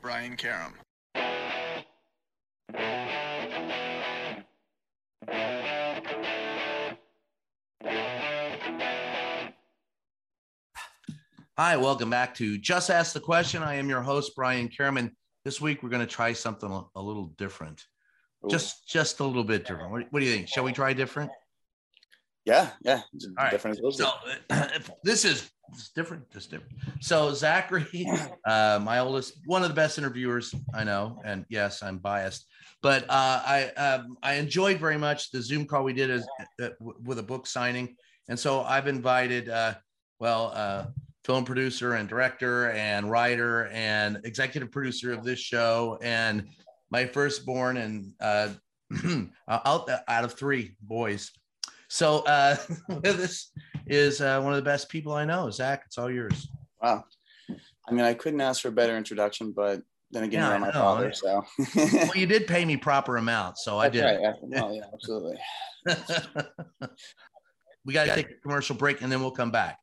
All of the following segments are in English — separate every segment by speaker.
Speaker 1: Brian Karem.
Speaker 2: Hi, welcome back to Just Ask the Question. I am your host, Brian Karem. This week, we're going to try something a- a little different. Just just a little bit different. What, what do you think? Shall we try different?
Speaker 3: Yeah, yeah.
Speaker 2: All right.
Speaker 3: different.
Speaker 2: So if this is different. It's different. So Zachary, uh, my oldest, one of the best interviewers I know, and yes, I'm biased, but uh, I um, I enjoyed very much the Zoom call we did as, uh, with a book signing, and so I've invited, uh, well, uh, film producer and director and writer and executive producer of this show, and my firstborn, and uh, out out of three boys. So uh, this is uh, one of the best people I know. Zach, it's all yours.
Speaker 3: Wow. I mean, I couldn't ask for a better introduction, but then again,
Speaker 2: Yeah,
Speaker 3: you're my father, so.
Speaker 2: Well, you did pay me proper amount, so I
Speaker 3: That's
Speaker 2: did.
Speaker 3: right. Yeah, no, yeah, absolutely.
Speaker 2: we got to take a commercial break and then we'll come back.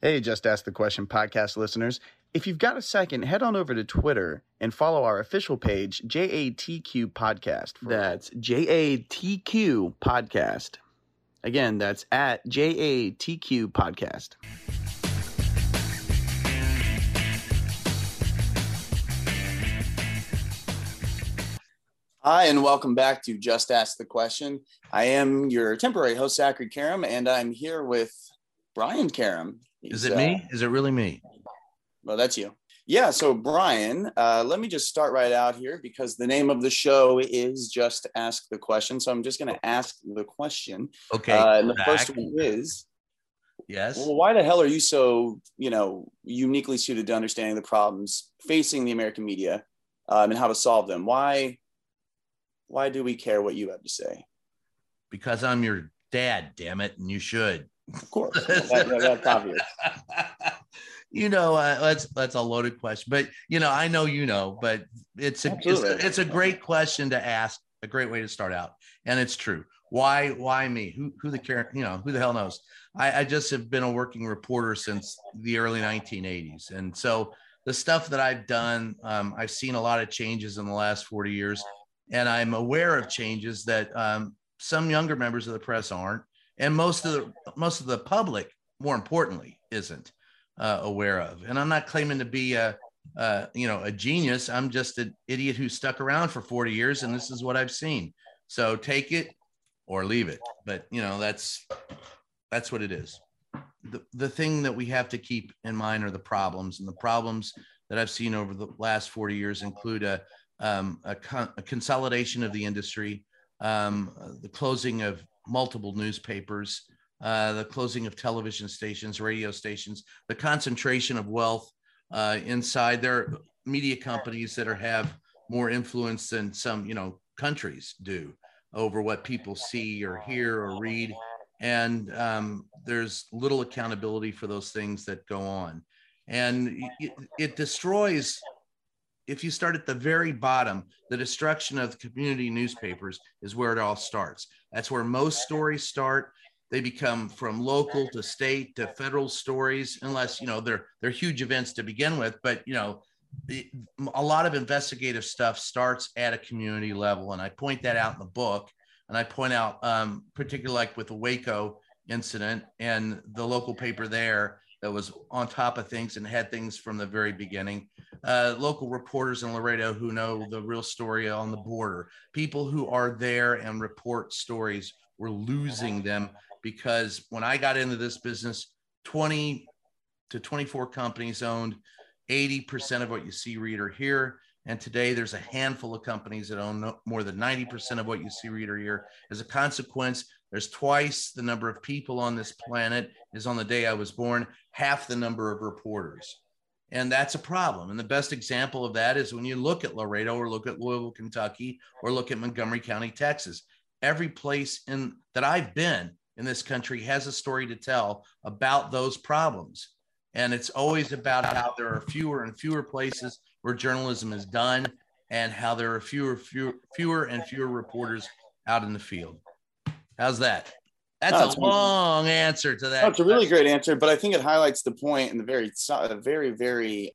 Speaker 4: Hey, Just Ask the Question podcast listeners. If you've got a second, head on over to Twitter and follow our official page, JATQ Podcast. That's JATQ Podcast. Again, that's at JATQ Podcast.
Speaker 3: Hi, and welcome back to Just Ask the Question. I am your temporary host, Zachary Karem, and I'm here with Brian Karem.
Speaker 2: Is it
Speaker 3: uh,
Speaker 2: me? Is it really me?
Speaker 3: Well, that's you. Yeah. So, Brian, uh, let me just start right out here because the name of the show is Just Ask the Question. So, I'm just going to ask the question.
Speaker 2: Okay.
Speaker 3: Uh, and the
Speaker 2: Zach.
Speaker 3: first one is
Speaker 2: yes.
Speaker 3: well, why the hell are you so, you know, uniquely suited to understanding the problems facing the American media um, and how to solve them? Why, why do we care what you have to say?
Speaker 2: Because I'm your dad, damn it, and you should.
Speaker 3: Of course, that, that- that's obvious.
Speaker 2: you know, uh, that's that's a loaded question, but you know, I know you know, but it's a it's, it's a great question to ask, a great way to start out, and it's true. Why why me? Who who the care? You know, who the hell knows? I, I just have been a working reporter since the early 1980s, and so the stuff that I've done, um, I've seen a lot of changes in the last 40 years, and I'm aware of changes that um, some younger members of the press aren't, and most of the most of the public, more importantly, isn't uh, aware of. And I'm not claiming to be a, uh, you know, a genius. I'm just an idiot who stuck around for 40 years, and this is what I've seen. So take it or leave it. But you know, that's that's what it is. The the thing that we have to keep in mind are the problems, and the problems that I've seen over the last 40 years include a um, a, con- a consolidation of the industry, um, the closing of multiple newspapers, uh, the closing of television stations, radio stations, the concentration of wealth uh, inside their media companies that are have more influence than some you know countries do over what people see or hear or read. And um, there's little accountability for those things that go on. And it, it destroys if you start at the very bottom the destruction of community newspapers is where it all starts. That's where most stories start. They become from local to state to federal stories unless you know they're they're huge events to begin with but you know the, a lot of investigative stuff starts at a community level and i point that out in the book and i point out um, particularly like with the waco incident and the local paper there that was on top of things and had things from the very beginning uh, local reporters in laredo who know the real story on the border people who are there and report stories we're losing them because when I got into this business, 20 to 24 companies owned 80% of what you see, read, or hear. And today there's a handful of companies that own more than 90% of what you see, read, or hear. As a consequence, There's twice the number of people on this planet is on the day I was born, half the number of reporters. And that's a problem. And the best example of that is when you look at Laredo or look at Louisville, Kentucky, or look at Montgomery County, Texas. Every place in that I've been in this country has a story to tell about those problems. And it's always about how there are fewer and fewer places where journalism is done and how there are fewer, fewer, fewer and fewer reporters out in the field. How's that? That's no, a long answer to that.
Speaker 3: No, it's a really great answer, but I think it highlights the point and the very, very, very,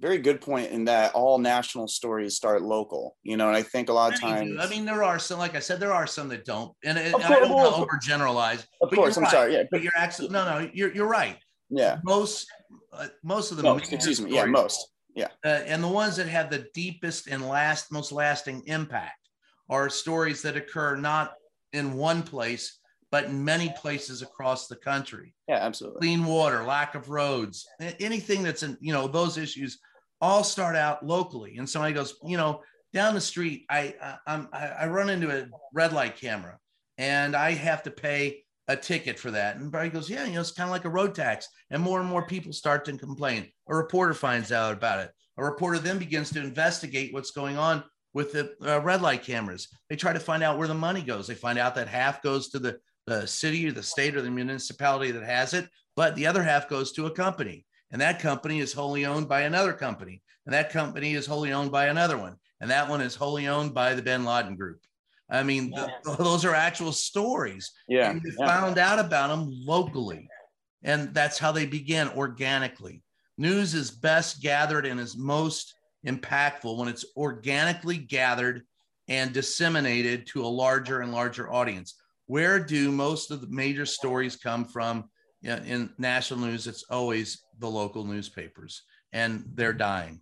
Speaker 3: very good point in that all national stories start local. You know, and I think a lot of times.
Speaker 2: I mean, there are some, like I said, there are some that don't, and course, I don't want to overgeneralize.
Speaker 3: Of course, I'm right. sorry. Yeah,
Speaker 2: but you're actually no, no, you're you're right.
Speaker 3: Yeah,
Speaker 2: most uh, most of the
Speaker 3: most, excuse me, yeah, most, yeah,
Speaker 2: uh, and the ones that have the deepest and last most lasting impact are stories that occur not in one place but in many places across the country.
Speaker 3: Yeah, absolutely.
Speaker 2: Clean water, lack of roads, anything that's in, you know, those issues all start out locally. And somebody goes, you know, down the street, I I, I run into a red light camera and I have to pay a ticket for that. And Barry goes, yeah, you know, it's kind of like a road tax. And more and more people start to complain. A reporter finds out about it. A reporter then begins to investigate what's going on with the uh, red light cameras. They try to find out where the money goes. They find out that half goes to the the city or the state or the municipality that has it, but the other half goes to a company. And that company is wholly owned by another company. And that company is wholly owned by another one. And that one is wholly owned by the bin Laden group. I mean, yeah. those are actual stories.
Speaker 3: Yeah.
Speaker 2: And you
Speaker 3: yeah.
Speaker 2: found out about them locally. And that's how they begin organically. News is best gathered and is most impactful when it's organically gathered and disseminated to a larger and larger audience where do most of the major stories come from in national news? It's always the local newspapers, and they're dying.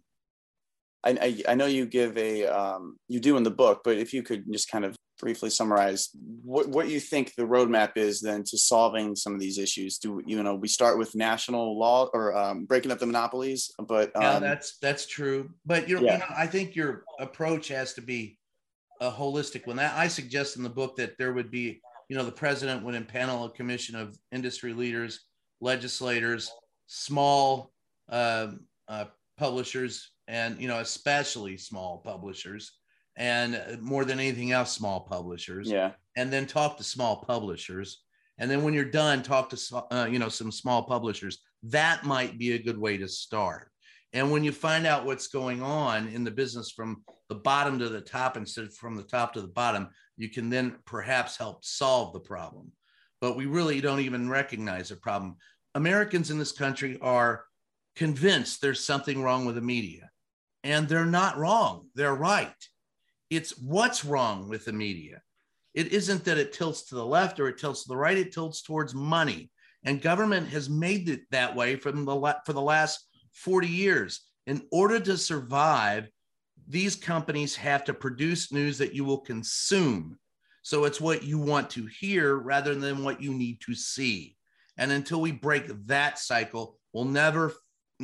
Speaker 3: I, I, know you give a um, you do in the book, but if you could just kind of briefly summarize what, what you think the roadmap is then to solving some of these issues. Do you know we start with national law or um, breaking up the monopolies? But um,
Speaker 2: yeah, that's that's true. But you know, yeah. you know, I think your approach has to be a holistic one. That I suggest in the book that there would be you know, the president would impanel a commission of industry leaders, legislators, small uh, uh, publishers, and you know, especially small publishers, and more than anything else, small publishers.
Speaker 3: Yeah.
Speaker 2: And then talk to small publishers, and then when you're done, talk to uh, you know some small publishers. That might be a good way to start. And when you find out what's going on in the business from the bottom to the top instead of from the top to the bottom, you can then perhaps help solve the problem. But we really don't even recognize a problem. Americans in this country are convinced there's something wrong with the media, and they're not wrong. They're right. It's what's wrong with the media. It isn't that it tilts to the left or it tilts to the right, it tilts towards money. And government has made it that way from the for the last 40 years. In order to survive, these companies have to produce news that you will consume. So it's what you want to hear rather than what you need to see. And until we break that cycle, we'll never,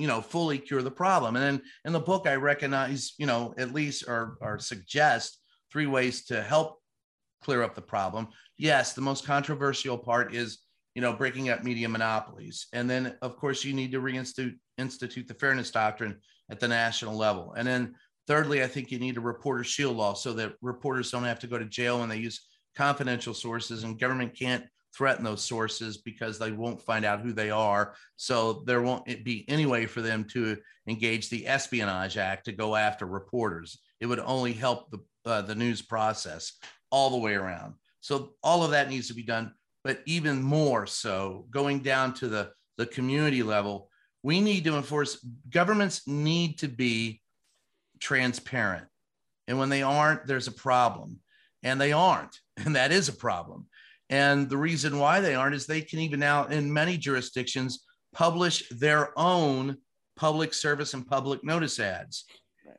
Speaker 2: you know, fully cure the problem. And then in the book, I recognize, you know, at least or, or suggest three ways to help clear up the problem. Yes, the most controversial part is, you know, breaking up media monopolies. And then, of course, you need to reinstitute institute the fairness doctrine at the national level. And then thirdly, I think you need a reporter shield law so that reporters don't have to go to jail when they use confidential sources and government can't threaten those sources because they won't find out who they are. So there won't be any way for them to engage the Espionage Act to go after reporters. It would only help the uh, the news process all the way around. So all of that needs to be done, but even more so going down to the the community level we need to enforce governments need to be transparent and when they aren't there's a problem and they aren't and that is a problem and the reason why they aren't is they can even now in many jurisdictions publish their own public service and public notice ads.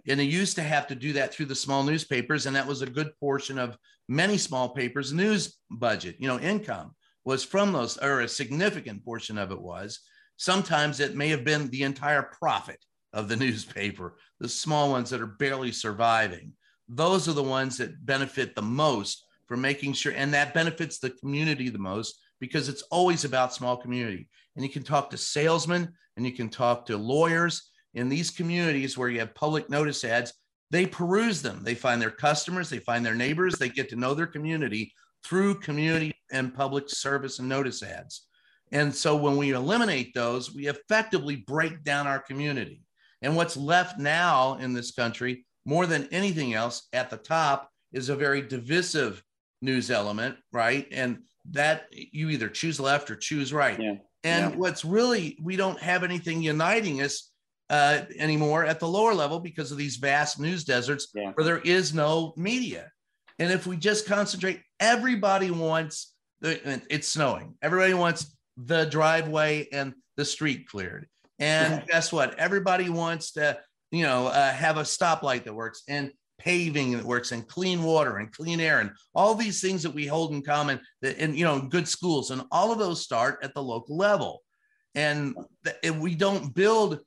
Speaker 2: And they used to have to do that through the small newspapers and that was a good portion of many small papers news budget. You know income was from those or a significant portion of it was. Sometimes it may have been the entire profit of the newspaper, the small ones that are barely surviving. Those are the ones that benefit the most from making sure, and that benefits the community the most because it's always about small community. And you can talk to salesmen and you can talk to lawyers in these communities where you have public notice ads. They peruse them. They find their customers, they find their neighbors, they get to know their community through community and public service and notice ads. And so when we eliminate those, we effectively break down our community. And what's left now in this country, more than anything else, at the top is a very divisive news element, right? And that you either choose left or choose right.
Speaker 3: Yeah.
Speaker 2: And
Speaker 3: Yeah.
Speaker 2: what's really, we don't have anything uniting us uh, anymore at the lower level because of these vast news deserts
Speaker 3: Yeah.
Speaker 2: where there is no media. And if we just concentrate, everybody wants the, it's snowing. Everybody wants the driveway and the street cleared. And guess what? Everybody wants to, you know, uh, have a stoplight that works and paving that works and clean water and clean air and all these things that we hold in common that, and, you know, good schools and all of those start at the local level. And th- if we don't build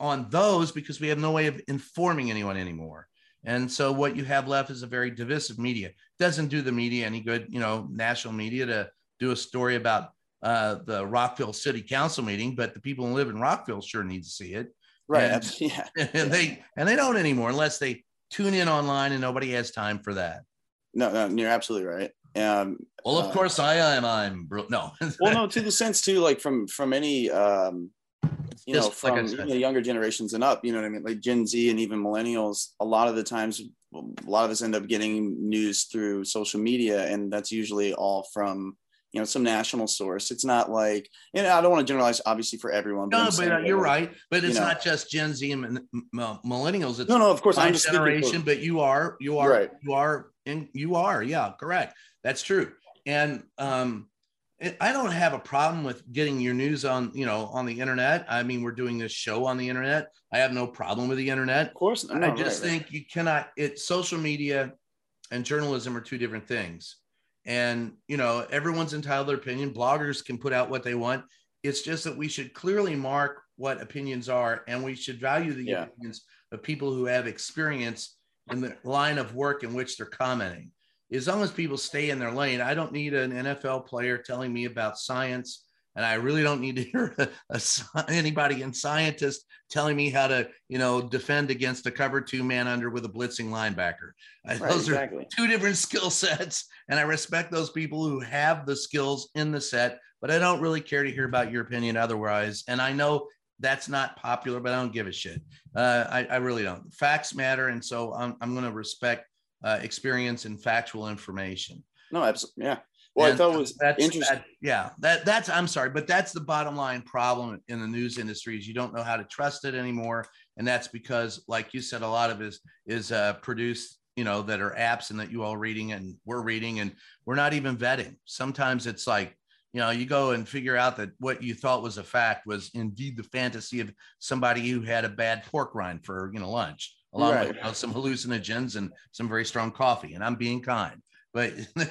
Speaker 2: on those because we have no way of informing anyone anymore. And so what you have left is a very divisive media. Doesn't do the media any good, you know, national media to do a story about uh, the Rockville City Council meeting, but the people who live in Rockville sure need to see it.
Speaker 3: Right.
Speaker 2: And-
Speaker 3: Yeah.
Speaker 2: and they and they don't anymore unless they tune in online and nobody has time for that.
Speaker 3: No, no, you're absolutely right. Um,
Speaker 2: Well, of
Speaker 3: Uh,
Speaker 2: course I am. I'm bro- no.
Speaker 3: well, no, to the sense too, like from from any um, you know,
Speaker 2: Just like
Speaker 3: from
Speaker 2: said.
Speaker 3: you know, younger generations and up, you know what I mean? Like Gen Z and even millennials, a lot of the times a lot of us end up getting news through social media, and that's usually all from you know some national source. It's not like, and I don't want to generalize, obviously, for everyone.
Speaker 2: no, but uh, you're right. But it's
Speaker 3: you know.
Speaker 2: not just Gen Z and m- millennials. It's
Speaker 3: No, no, of course, I'm just
Speaker 2: generation. But you are, you are,
Speaker 3: Right.
Speaker 2: you are, and you are. Yeah, correct. That's true. And um, it, I don't have a problem with getting your news on, you know, on the internet. I mean, we're doing this show on the internet. I have no problem with the internet.
Speaker 3: Of course, no,
Speaker 2: I just
Speaker 3: right.
Speaker 2: think you cannot. It social media and journalism are two different things, and you know everyone's entitled to their opinion. Bloggers can put out what they want. It's just that we should clearly mark what opinions are, and we should value the
Speaker 3: Yeah.
Speaker 2: opinions of people who have experience in the line of work in which they're commenting. As long as people stay in their lane, I don't need an NFL player telling me about science and I really don't need to hear a, a anybody in scientist telling me how to, you know, defend against a cover two man under with a blitzing linebacker.
Speaker 3: Right,
Speaker 2: those
Speaker 3: exactly.
Speaker 2: are two different skill sets, and I respect those people who have the skills in the set. But I don't really care to hear about your opinion otherwise. And I know that's not popular, but I don't give a shit. Uh, I, I really don't. Facts matter, and so I'm I'm going to respect uh, experience and factual information.
Speaker 3: No, absolutely, yeah. Well, I thought it was
Speaker 2: that's
Speaker 3: interesting.
Speaker 2: that- yeah, that that's I'm sorry, but that's the bottom line problem in the news industry is you don't know how to trust it anymore, and that's because, like you said, a lot of it is is uh, produced, you know, that are apps and that you all reading and we're reading, and we're not even vetting. Sometimes it's like, you know, you go and figure out that what you thought was a fact was indeed the fantasy of somebody who had a bad pork rind for you know lunch, along with you know, some hallucinogens and some very strong coffee. And I'm being kind, but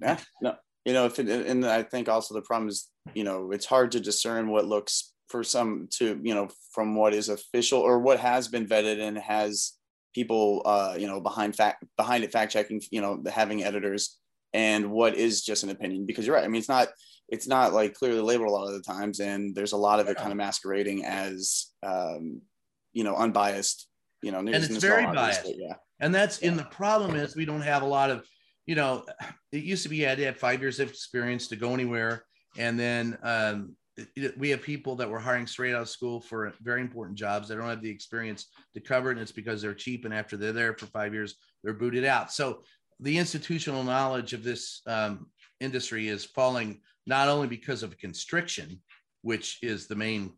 Speaker 3: Yeah, no, you know, if it, and I think also the problem is, you know, it's hard to discern what looks for some to, you know, from what is official or what has been vetted and has people, uh, you know, behind fact behind it, fact checking, you know, having editors and what is just an opinion. Because you're right. I mean, it's not, it's not like clearly labeled a lot of the times, and there's a lot of it kind of masquerading as, um, you know, unbiased, you know, news.
Speaker 2: it's
Speaker 3: this
Speaker 2: very biased.
Speaker 3: Yeah.
Speaker 2: And that's in the problem is we don't have a lot of, you know, it used to be you had to have five years of experience to go anywhere. And then um, we have people that were hiring straight out of school for very important jobs. They don't have the experience to cover it. And it's because they're cheap. And after they're there for five years, they're booted out. So the institutional knowledge of this um, industry is falling not only because of constriction, which is the main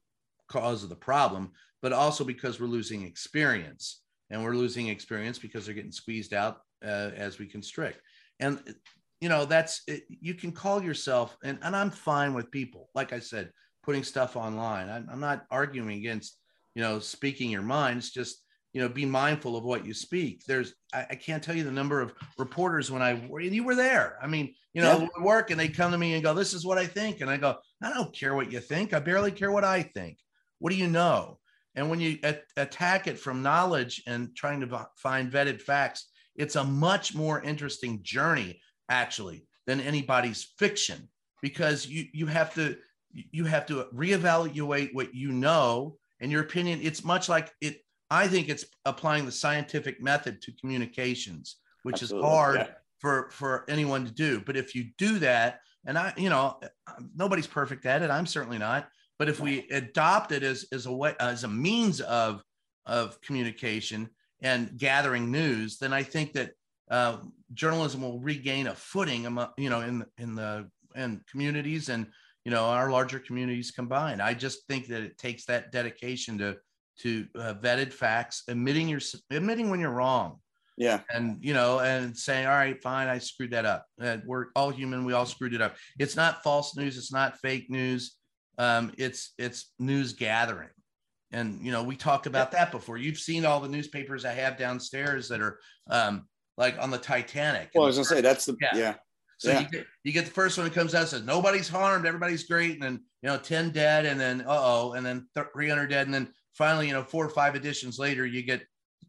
Speaker 2: cause of the problem, but also because we're losing experience and we're losing experience because they're getting squeezed out uh, as we constrict and you know that's it, you can call yourself and, and i'm fine with people like i said putting stuff online. I'm, I'm not arguing against you know speaking your mind. It's just you know be mindful of what you speak. There's i, I can't tell you the number of reporters when i and you were there. I mean you know
Speaker 3: Yeah.
Speaker 2: work and they come to me and go this is what i think. And i go i don't care what you think. I barely care what i think. What do you know? And when you at- attack it from knowledge and trying to find vetted facts, it's a much more interesting journey actually than anybody's fiction because you you have to you have to reevaluate what you know. And your opinion it's much like it i think it's applying the scientific method to communications which
Speaker 3: Absolutely,
Speaker 2: is hard
Speaker 3: yeah.
Speaker 2: for for anyone to do. But if you do that and i you know nobody's perfect at it. I'm certainly not. But if we adopt it as as a way as a means of of communication and gathering news then i think that uh, journalism will regain a footing among you know in in the in communities and you know our larger communities combined. I just think that it takes that dedication to to uh, vetted facts admitting your admitting when you're wrong.
Speaker 3: Yeah.
Speaker 2: and you know and saying all right fine i screwed that up. Uh, we're all human we all screwed it up. It's not false news it's not fake news. Um, it's it's news gathering. And you know we talked about that before. You've seen all the newspapers i have downstairs that are um, like on the titanic
Speaker 3: Well, I was gonna say that's the
Speaker 2: Yeah.
Speaker 3: yeah.
Speaker 2: so
Speaker 3: Yeah.
Speaker 2: you get you get the first one that comes out says nobody's harmed, everybody's great, and then you know ten dead, and then uh oh, and then three hundred dead, and then finally you know four or five editions later you get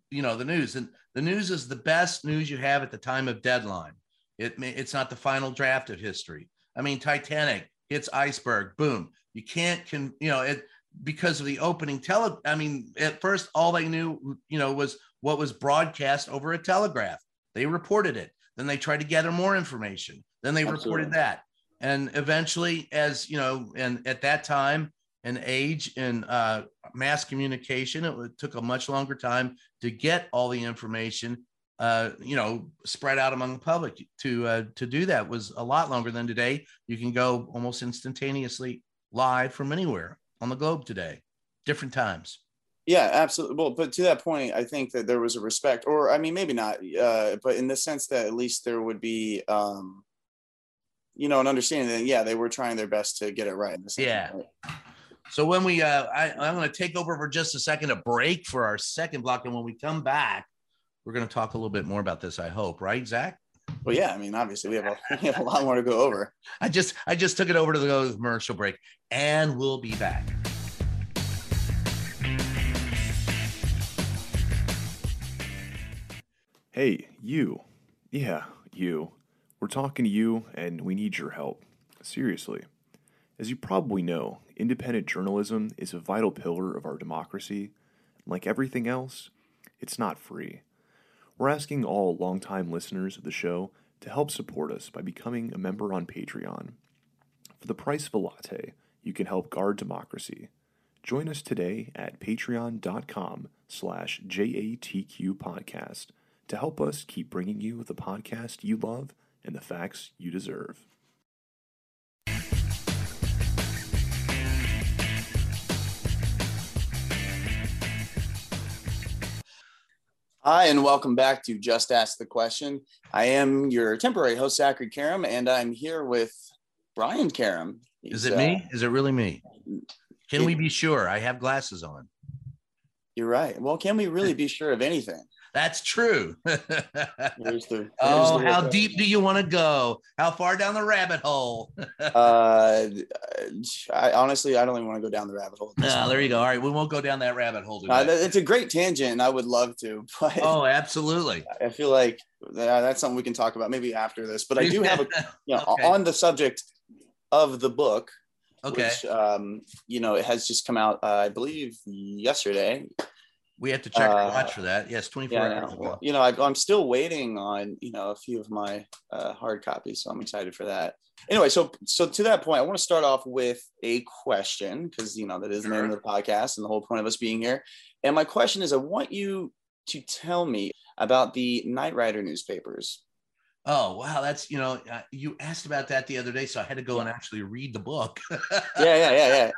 Speaker 2: you know the news, and the news is the best news you have at the time of deadline. It it's not the final draft of history. I mean, Titanic hits iceberg, boom. You can't can you know it because of the opening tele. I mean, at first all they knew you know was what was broadcast over a telegraph. They reported it. Then they tried to gather more information. Then they
Speaker 3: Absolutely.
Speaker 2: reported that. And eventually, as you know, and at that time and age in uh, mass communication, it took a much longer time to get all the information, uh, you know, spread out among the public. To uh, to do that was a lot longer than today. You can go almost instantaneously live from anywhere on the globe today. Different times.
Speaker 3: Yeah, absolutely. Well, but to that point, I think that there was a respect, or I mean, maybe not, uh, but in the sense that at least there would be, um, you know, an understanding that yeah, they were trying their best to get it right. In the
Speaker 2: Yeah.
Speaker 3: right?
Speaker 2: So when we, uh, I, I'm going to take over for just a second, a break for our second block, and when we come back, we're going to talk a little bit more about this. I hope, right, Zach?
Speaker 3: Well, yeah. I mean, obviously, we have a we have a lot more to go over.
Speaker 2: I just, I just took it over to the commercial break, and we'll be back.
Speaker 5: Hey, you. Yeah, you. We're talking to you, and we need your help. Seriously. As you probably know, independent journalism is a vital pillar of our democracy. Like everything else, it's not free. We're asking all longtime listeners of the show to help support us by becoming a member on Patreon. For the price of a latte, you can help guard democracy. Join us today at patreon.com slash JATQ podcast to help us keep bringing you the podcast you love and the facts you deserve.
Speaker 3: Hi, and welcome back to Just Ask the Question. I am your temporary host, Zachary Karem, and I'm here with Brian Karem.
Speaker 2: Is
Speaker 3: He's,
Speaker 2: it
Speaker 3: uh,
Speaker 2: me? Is it really me? Can
Speaker 3: it-
Speaker 2: we be sure? I have glasses on.
Speaker 3: You're right. Well, can we really be sure of anything?
Speaker 2: That's true.
Speaker 3: Here's the, here's
Speaker 2: oh,
Speaker 3: the-
Speaker 2: how deep do you want to go? How far down the rabbit hole?
Speaker 3: Uh, I honestly, I don't even want to go down the rabbit hole.
Speaker 2: Ah, there you go. All right, we won't go down that rabbit hole.
Speaker 3: Uh, it's a great tangent, and I would love to, but
Speaker 2: oh, absolutely.
Speaker 3: I feel like that- that's something we can talk about maybe after this. But I do have a, you know,
Speaker 2: Okay.
Speaker 3: on the subject of the book,
Speaker 2: Okay,
Speaker 3: which um, you know, it has just come out, uh, I believe, yesterday.
Speaker 2: We have to check our
Speaker 3: uh,
Speaker 2: watch for that. Yes, 24
Speaker 3: Yeah,
Speaker 2: hours ago.
Speaker 3: you know, I, I'm still waiting on you know a few of my uh, hard copies, so I'm excited for that. Anyway, so so to that point, I want to start off with a question because you know that is the name of the podcast and the whole point of us being here. And my question is, I want you to tell me about the Knight Ridder newspapers.
Speaker 2: Oh, wow. That's, you know, uh, you asked about that the other day, so I had to go and actually read the book.
Speaker 3: Yeah, yeah, yeah, yeah.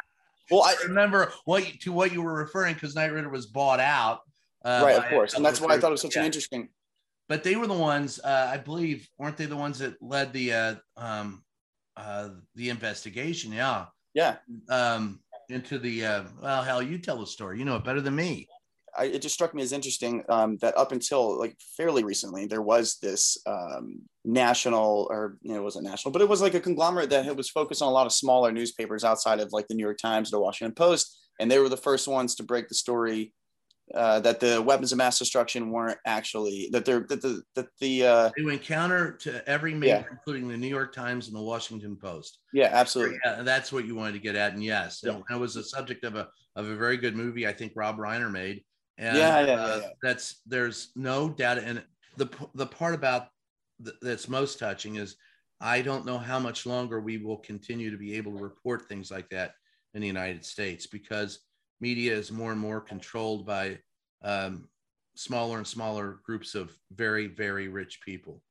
Speaker 3: Well, I
Speaker 2: remember what you, to what you were referring because Knight Ridder was bought out. Uh,
Speaker 3: right, of course, and that's why I thought it was such
Speaker 2: Yeah.
Speaker 3: an interesting.
Speaker 2: But they were the ones, uh, I believe, weren't they the ones that led the uh, um, uh, the investigation? Yeah,
Speaker 3: Yeah,
Speaker 2: um, into the uh, well, hell, you tell the story. You know it better than me.
Speaker 3: I, it just struck me as interesting um, that up until like fairly recently, there was this um, national, or you know, it wasn't national, but it was like a conglomerate that it was focused on a lot of smaller newspapers outside of like the New York Times or the Washington Post, and they were the first ones to break the story uh, that the weapons of mass destruction weren't actually that they're that the that the uh,
Speaker 2: they went counter to every major,
Speaker 3: Yeah.
Speaker 2: including the New York Times and the Washington Post.
Speaker 3: yeah absolutely
Speaker 2: Yeah, that's what you wanted to get at, and yes,
Speaker 3: Yeah.
Speaker 2: it was the subject of a of a very good movie. I think Rob Reiner made. And,
Speaker 3: Yeah, yeah,
Speaker 2: uh,
Speaker 3: yeah.
Speaker 2: That's there's no data, and the the part about th- that's most touching is I don't know how much longer we will continue to be able to report things like that in the United States because media is more and more controlled by um, smaller and smaller groups of very very rich people,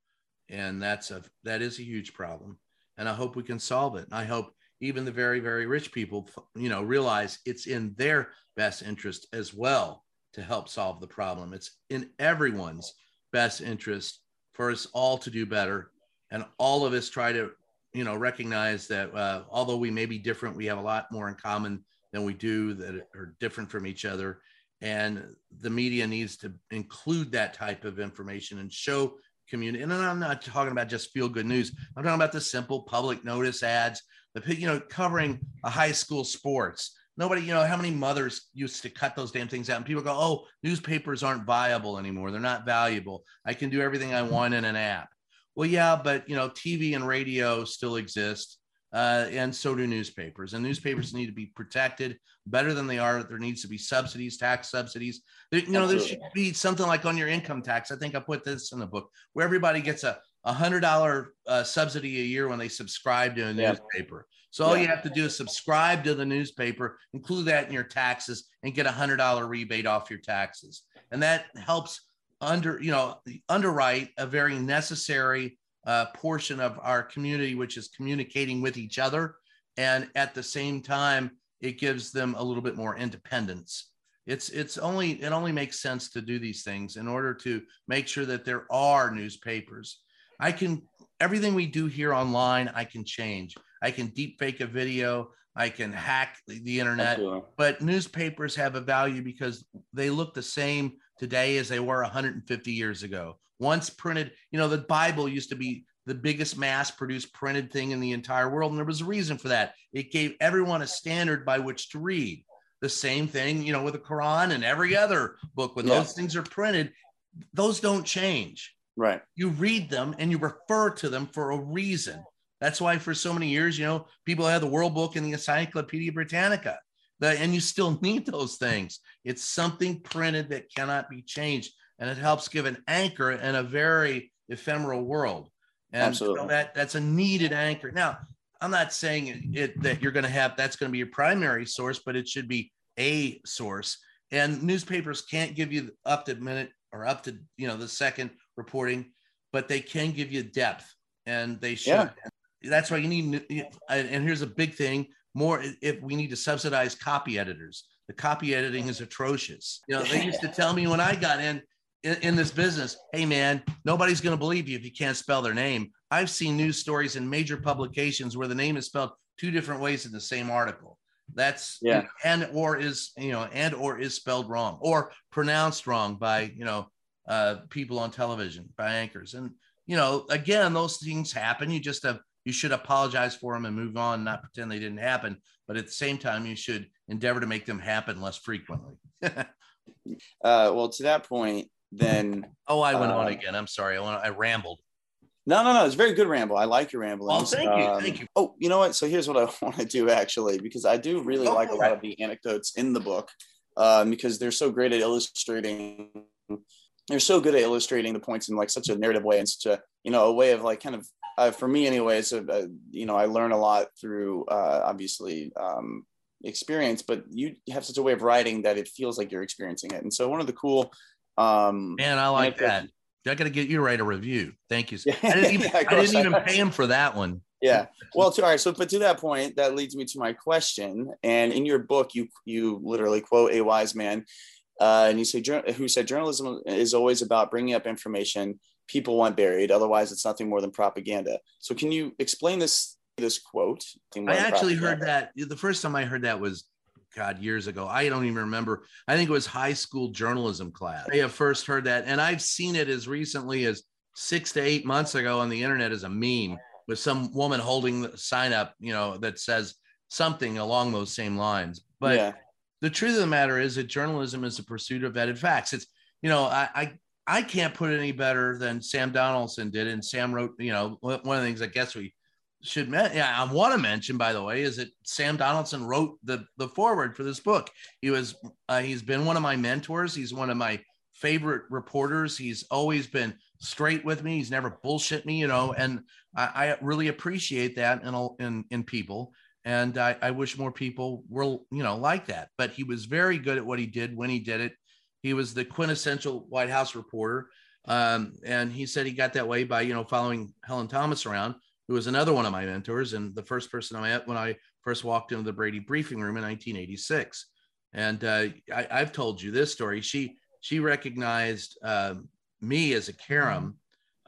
Speaker 2: and that's a that is a huge problem. And I hope we can solve it. And I hope even the very very rich people, you know, realize it's in their best interest as well to help solve the problem. It's in everyone's best interest for us all to do better, and all of us try to you know recognize that uh, although we may be different we have a lot more in common than we do that are different from each other. And the media needs to include that type of information and show community. And i'm not talking about just feel good news. I'm talking about the simple public notice ads the you know covering a high school sports nobody you know how many mothers used to cut those damn things out and people go oh newspapers aren't viable anymore they're not valuable i can do everything i want in an app well, yeah, but you know, TV and radio still exist, uh, and so do newspapers. And newspapers need to be protected better than they are. There needs to be subsidies, tax subsidies. There, you know, there should be something like on your income tax. I think I put this in the book where everybody gets a a hundred dollar uh, subsidy a year when they subscribe to a
Speaker 3: Yeah.
Speaker 2: newspaper. So all you have to do is subscribe to the newspaper, include that in your taxes, and get a hundred dollar rebate off your taxes. And that helps under you know underwrite a very necessary uh, portion of our community which is communicating with each other. And at the same time it gives them a little bit more independence. It's it's only it only makes sense to do these things in order to make sure that there are newspapers. I can everything we do here online i can change i can deep fake a video i can hack the, the internet
Speaker 3: Absolutely.
Speaker 2: but newspapers have a value because they look the same today as they were 150 years ago. Once printed, you know, the Bible used to be the biggest mass produced printed thing in the entire world. And there was a reason for that. It gave everyone a standard by which to read. The same thing, you know, with the Quran and every other book, when
Speaker 3: Yeah.
Speaker 2: those things are printed, those don't change
Speaker 3: right
Speaker 2: you read them and you refer to them for a reason. That's why for so many years, you know, people had the World Book and the Encyclopedia Britannica. And you still need those things. It's something printed that cannot be changed, and it helps give an anchor in a very ephemeral world. And so
Speaker 3: Absolutely.
Speaker 2: that that's a needed anchor. Now, I'm not saying it, it that you're going to have that's going to be your primary source, but it should be a source. And newspapers can't give you up to minute or up to you know the second reporting, but they can give you depth, and they should.
Speaker 3: Yeah.
Speaker 2: That's why you need. And here's a big thing: more if we need to subsidize copy editors. The copy editing is atrocious. You know, they used to tell me when I got in in, in this business, hey man, nobody's going to believe you if you can't spell their name. I've seen news stories in major publications where the name is spelled two different ways in the same article. That's
Speaker 3: Yeah.
Speaker 2: and or is you know and or is spelled wrong or pronounced wrong by you know uh, people on television by anchors and you know again those things happen. You just have you should apologize for them and move on, not pretend they didn't happen. But at the same time, you should endeavor to make them happen less frequently.
Speaker 3: uh well to that point then
Speaker 2: oh, I went on
Speaker 3: Uh,
Speaker 2: again. I'm sorry. I went, I rambled.
Speaker 3: no no no it's a very good ramble i like your ramble
Speaker 2: Oh, thank you, thank you.
Speaker 3: oh you know what so here's what i want to do actually because i do really
Speaker 2: Go
Speaker 3: like a lot of the anecdotes in the book um, because they're so great at illustrating they're so good at illustrating the points in like such a narrative way and such a you know a way of like kind of uh, for me anyway a you know i learn a lot through uh, obviously um, experience but you have such a way of writing that it feels like you're experiencing it and so one of the cool um
Speaker 2: Man, I like that. I got to get you write a review. Thank you. I didn't even,
Speaker 3: Yeah,
Speaker 2: I didn't even pay him for that one.
Speaker 3: yeah well to, all right so but to that point that leads me to my question and in your book you you literally quote a wise man uh, and you say who said journalism is always about bringing up information people want buried otherwise it's nothing more than propaganda so can you explain this this quote
Speaker 2: I actually heard that the first time I heard that was God years ago. I don't even remember. I think it was high school journalism class. I have first heard that, and I've seen it as recently as six to eight months ago on the internet as a meme with some woman holding the sign up, you know, that says something along those same lines. But
Speaker 3: yeah
Speaker 2: the truth of the matter is that journalism is the pursuit of vetted facts. It's you know I I, I can't put it any better than Sam Donaldson did, and Sam wrote you know one of the things I guess we should mention. yeah I want to mention by the way is that Sam Donaldson wrote the the foreword for this book. He was uh, he's been one of my mentors. He's one of my favorite reporters. He's always been straight with me. He's never bullshit me, you know, and I, I really appreciate that in in in people. And I, I wish more people were, you know, like that. But he was very good at what he did when he did it. He was the quintessential White House reporter. Um, and he said he got that way by, you know, following Helen Thomas around, who was another one of my mentors and the first person I met when I first walked into the Brady briefing room in 1986. And uh, I, have told you this story. She she recognized uh, me as a Karem,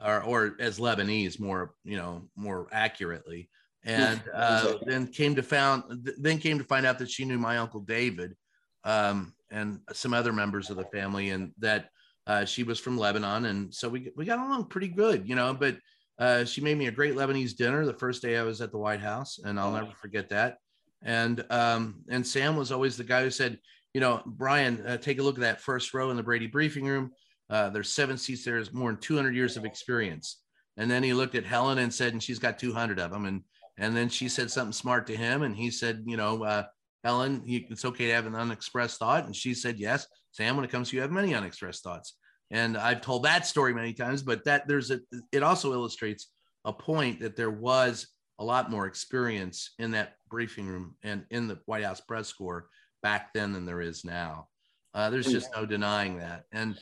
Speaker 2: or, or as Lebanese, more you know, more accurately and uh, then came to found then came to find out that she knew my uncle David um, and some other members of the family, and that uh, she was from Lebanon, and so we we got along pretty good, you know. But uh, she made me a great Lebanese dinner the first day I was at the White House, and I'll never forget that. And um, and Sam was always the guy who said, you know, Brian, uh, take a look at that first row in the Brady briefing room. Uh, there's seven seats. There's more than 200 years of experience. And then he looked at Helen and said, and she's got 200 of them. And and then she said something smart to him, and he said, you know, Helen, it's okay to have an unexpressed thought. And she said, yes, Sam, when it comes to you, have many unexpressed thoughts. And I've told that story many times, but that there's a, it also illustrates a point that there was a lot more experience in that briefing room and in the White House press corps back then than there is now. Uh, there's just no denying that. And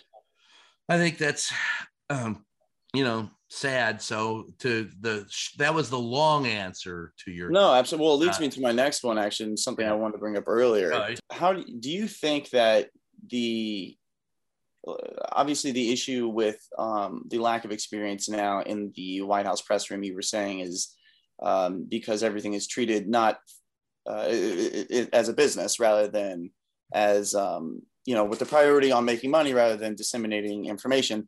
Speaker 2: I think that's, um, you know, sad. So to the that was the long answer to your
Speaker 3: no, absolutely. Well, it leads uh, me to my next one. Actually, something I wanted to bring up earlier. How do you think that the uh, obviously the issue with um, the lack of experience now in the White House press room you were saying is um, because everything is treated not uh, it, it, as a business rather than as um, you know with the priority on making money rather than disseminating information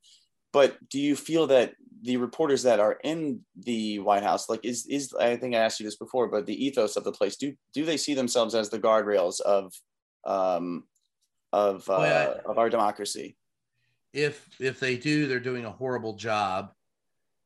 Speaker 3: but do you feel that the reporters that are in the White House, like is is I think I asked you this before, but the ethos of the place, do do they see themselves as the guardrails of um of uh, well, of our democracy?
Speaker 2: If if they do, they're doing a horrible job.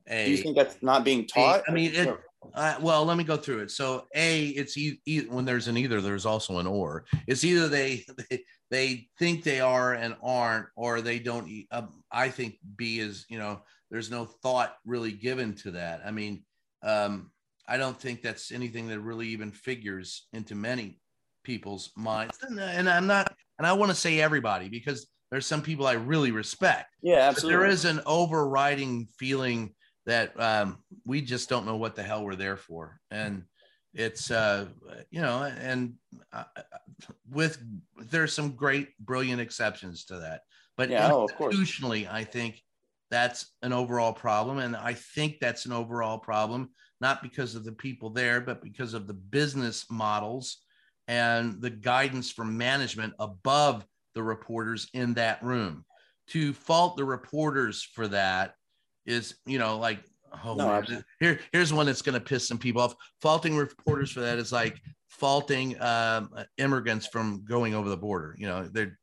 Speaker 3: A, do you think that's not being taught?
Speaker 2: I mean, it, uh, well, let me go through it. So, a, it's e- e- when there's an either, there's also an or. It's either they they, they think they are and aren't, or they don't. Um, I think B is you know there's no thought really given to that. I mean, um, I don't think that's anything that really even figures into many people's minds. And, and I'm not, and I want to say everybody because there's some people I really respect.
Speaker 3: Yeah, absolutely.
Speaker 2: But there is an overriding feeling that um, we just don't know what the hell we're there for, and it's uh, you know, and uh, with there's some great, brilliant exceptions to that. But yeah, oh, institutionally, I think that's an overall problem. And I think that's an overall problem, not because of the people there, but because of the business models and the guidance from management above the reporters in that room. To fault the reporters for that is, you know, like, oh, no, here, here's one that's going to piss some people off. Faulting reporters for that is like faulting um, immigrants from going over the border. You know, they're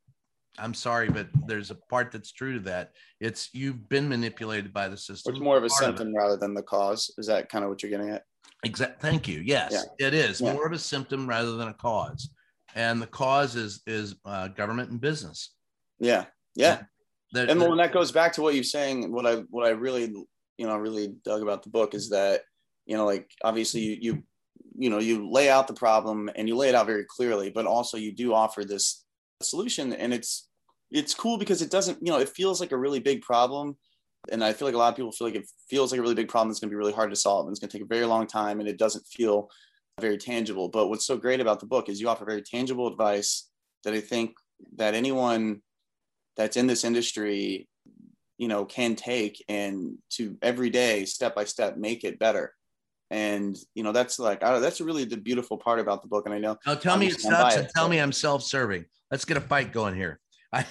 Speaker 2: I'm sorry, but there's a part that's true to that. It's you've been manipulated by the system.
Speaker 3: It's more of a symptom of rather than the cause. Is that kind of what you're getting at?
Speaker 2: Exact. Thank you. Yes, yeah. it is yeah. more of a symptom rather than a cause, and the cause is is uh, government and business.
Speaker 3: Yeah, yeah. And when that goes back to what you're saying, what I what I really you know really dug about the book is that you know like obviously you you you know you lay out the problem and you lay it out very clearly, but also you do offer this solution, and it's it's cool because it doesn't, you know, it feels like a really big problem. And I feel like a lot of people feel like it feels like a really big problem that's going to be really hard to solve and it's going to take a very long time and it doesn't feel very tangible. But what's so great about the book is you offer very tangible advice that I think that anyone that's in this industry, you know, can take and to every day, step by step, make it better. And you know, that's like that's really the beautiful part about the book. And I know.
Speaker 2: Now tell me it sucks and tell me I'm self-serving. Let's get a fight going here I,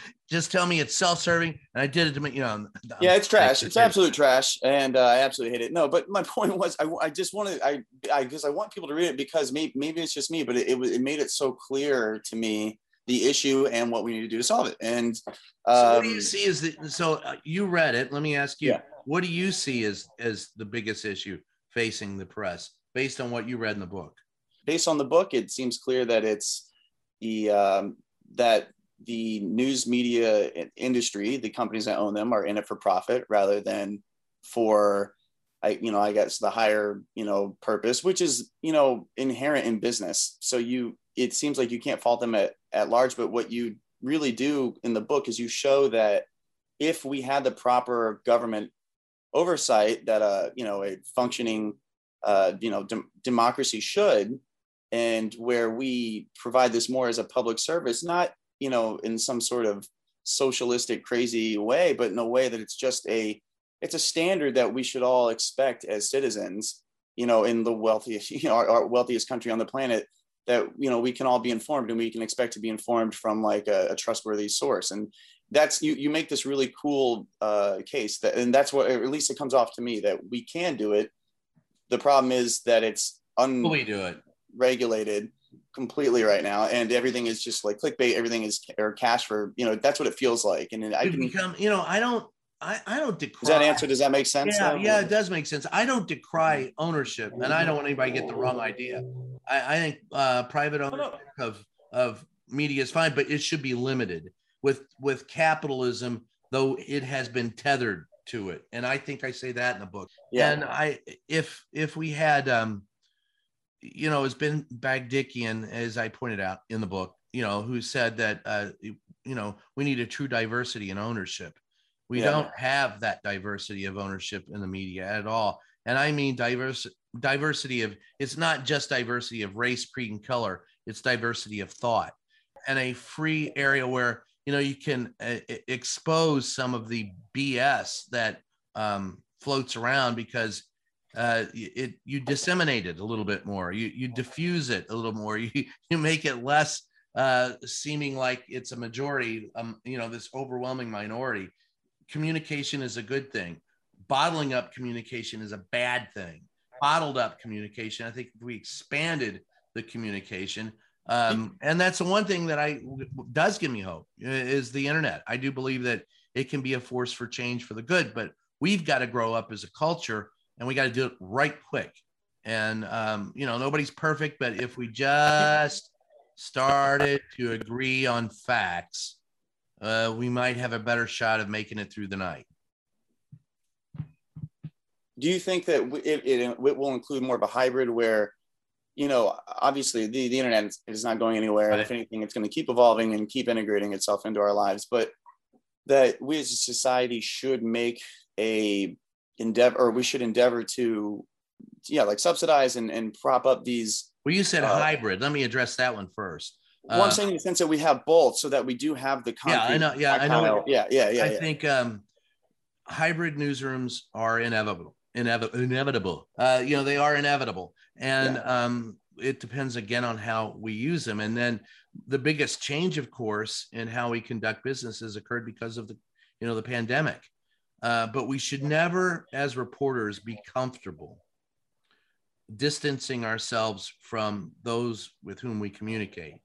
Speaker 2: just tell me it's self-serving, and I did it to me. You know.
Speaker 3: Yeah, it's trash. It's absolute trash, and uh, I absolutely hate it. No, but my point was, I, I just wanted, I, I, because I want people to read it because maybe, maybe it's just me, but it, it, it made it so clear to me the issue and what we need to do to solve it. And um,
Speaker 2: so what do you um, see is the so uh, you read it. Let me ask you,
Speaker 3: yeah.
Speaker 2: what do you see as as the biggest issue facing the press based on what you read in the book?
Speaker 3: Based on the book, it seems clear that it's the um, that the news media industry, the companies that own them, are in it for profit rather than for I, you know, I guess the higher, you know, purpose, which is, you know, inherent in business. So you, it seems like you can't fault them at, at large, but what you really do in the book is you show that if we had the proper government oversight that, uh, you know, a functioning, uh, you know, de- democracy should, and where we provide this more as a public service, not, you know, in some sort of socialistic, crazy way, but in a way that it's just a, it's a standard that we should all expect as citizens you know in the wealthiest you know our, our, wealthiest country on the planet that you know we can all be informed and we can expect to be informed from like a, a trustworthy source. And that's you you make this really cool uh, case that and that's what at least it comes off to me that we can do it. The problem is that it's
Speaker 2: unregulated
Speaker 3: do completely right now and everything is just like clickbait. Everything is or cash for you know that's what it feels like. And I can
Speaker 2: become you know I don't I, I don't decry.
Speaker 3: Does that answer? Does that make sense?
Speaker 2: Yeah, yeah, it does make sense. I don't decry ownership, and I don't want anybody to get the wrong idea. I, I think uh, private ownership of of media is fine, but it should be limited. With with capitalism, though, it has been tethered to it, and I think I say that in the book.
Speaker 3: Yeah.
Speaker 2: And I, if if we had, um, you know, it's been Bagdikian, as I pointed out in the book, you know, who said that, uh, you know, we need a true diversity in ownership we yeah. don't have that diversity of ownership in the media at all. And I mean diverse diversity of it's not just diversity of race, creed, and color, it's diversity of thought and a free area where you know you can uh, expose some of the BS that um, floats around because uh, it you disseminate it a little bit more, you you diffuse it a little more, you you make it less uh, seeming like it's a majority, um, you know, this overwhelming minority communication is a good thing. Bottling up communication is a bad thing. Bottled up communication, I think we expanded the communication, um, and that's the one thing that I does give me hope is the internet. I do believe that it can be a force for change for the good, but we've got to grow up as a culture and we got to do it right quick. And um, you know, nobody's perfect, but if we just started to agree on facts, uh, we might have a better shot of making it through the night.
Speaker 3: Do you think that it, it, it will include more of a hybrid where, you know, obviously the, the internet is not going anywhere. Right. If anything, it's going to keep evolving and keep integrating itself into our lives. But that we as a society should make a endeavor, or we should endeavor to, yeah, like subsidize and, and prop up these.
Speaker 2: Well, you said uh, hybrid. Let me address that one first.
Speaker 3: Well, I'm uh, saying in the sense that we have both, so that we do have the
Speaker 2: Yeah, I know. Yeah, I know.
Speaker 3: Yeah, yeah, yeah.
Speaker 2: I
Speaker 3: yeah.
Speaker 2: think um, hybrid newsrooms are inevitable. Inevitable. Inevitable. Uh, you know, they are inevitable, and yeah. um, it depends again on how we use them. And then the biggest change, of course, in how we conduct business has occurred because of the, you know, the pandemic. Uh, but we should never, as reporters, be comfortable distancing ourselves from those with whom we communicate.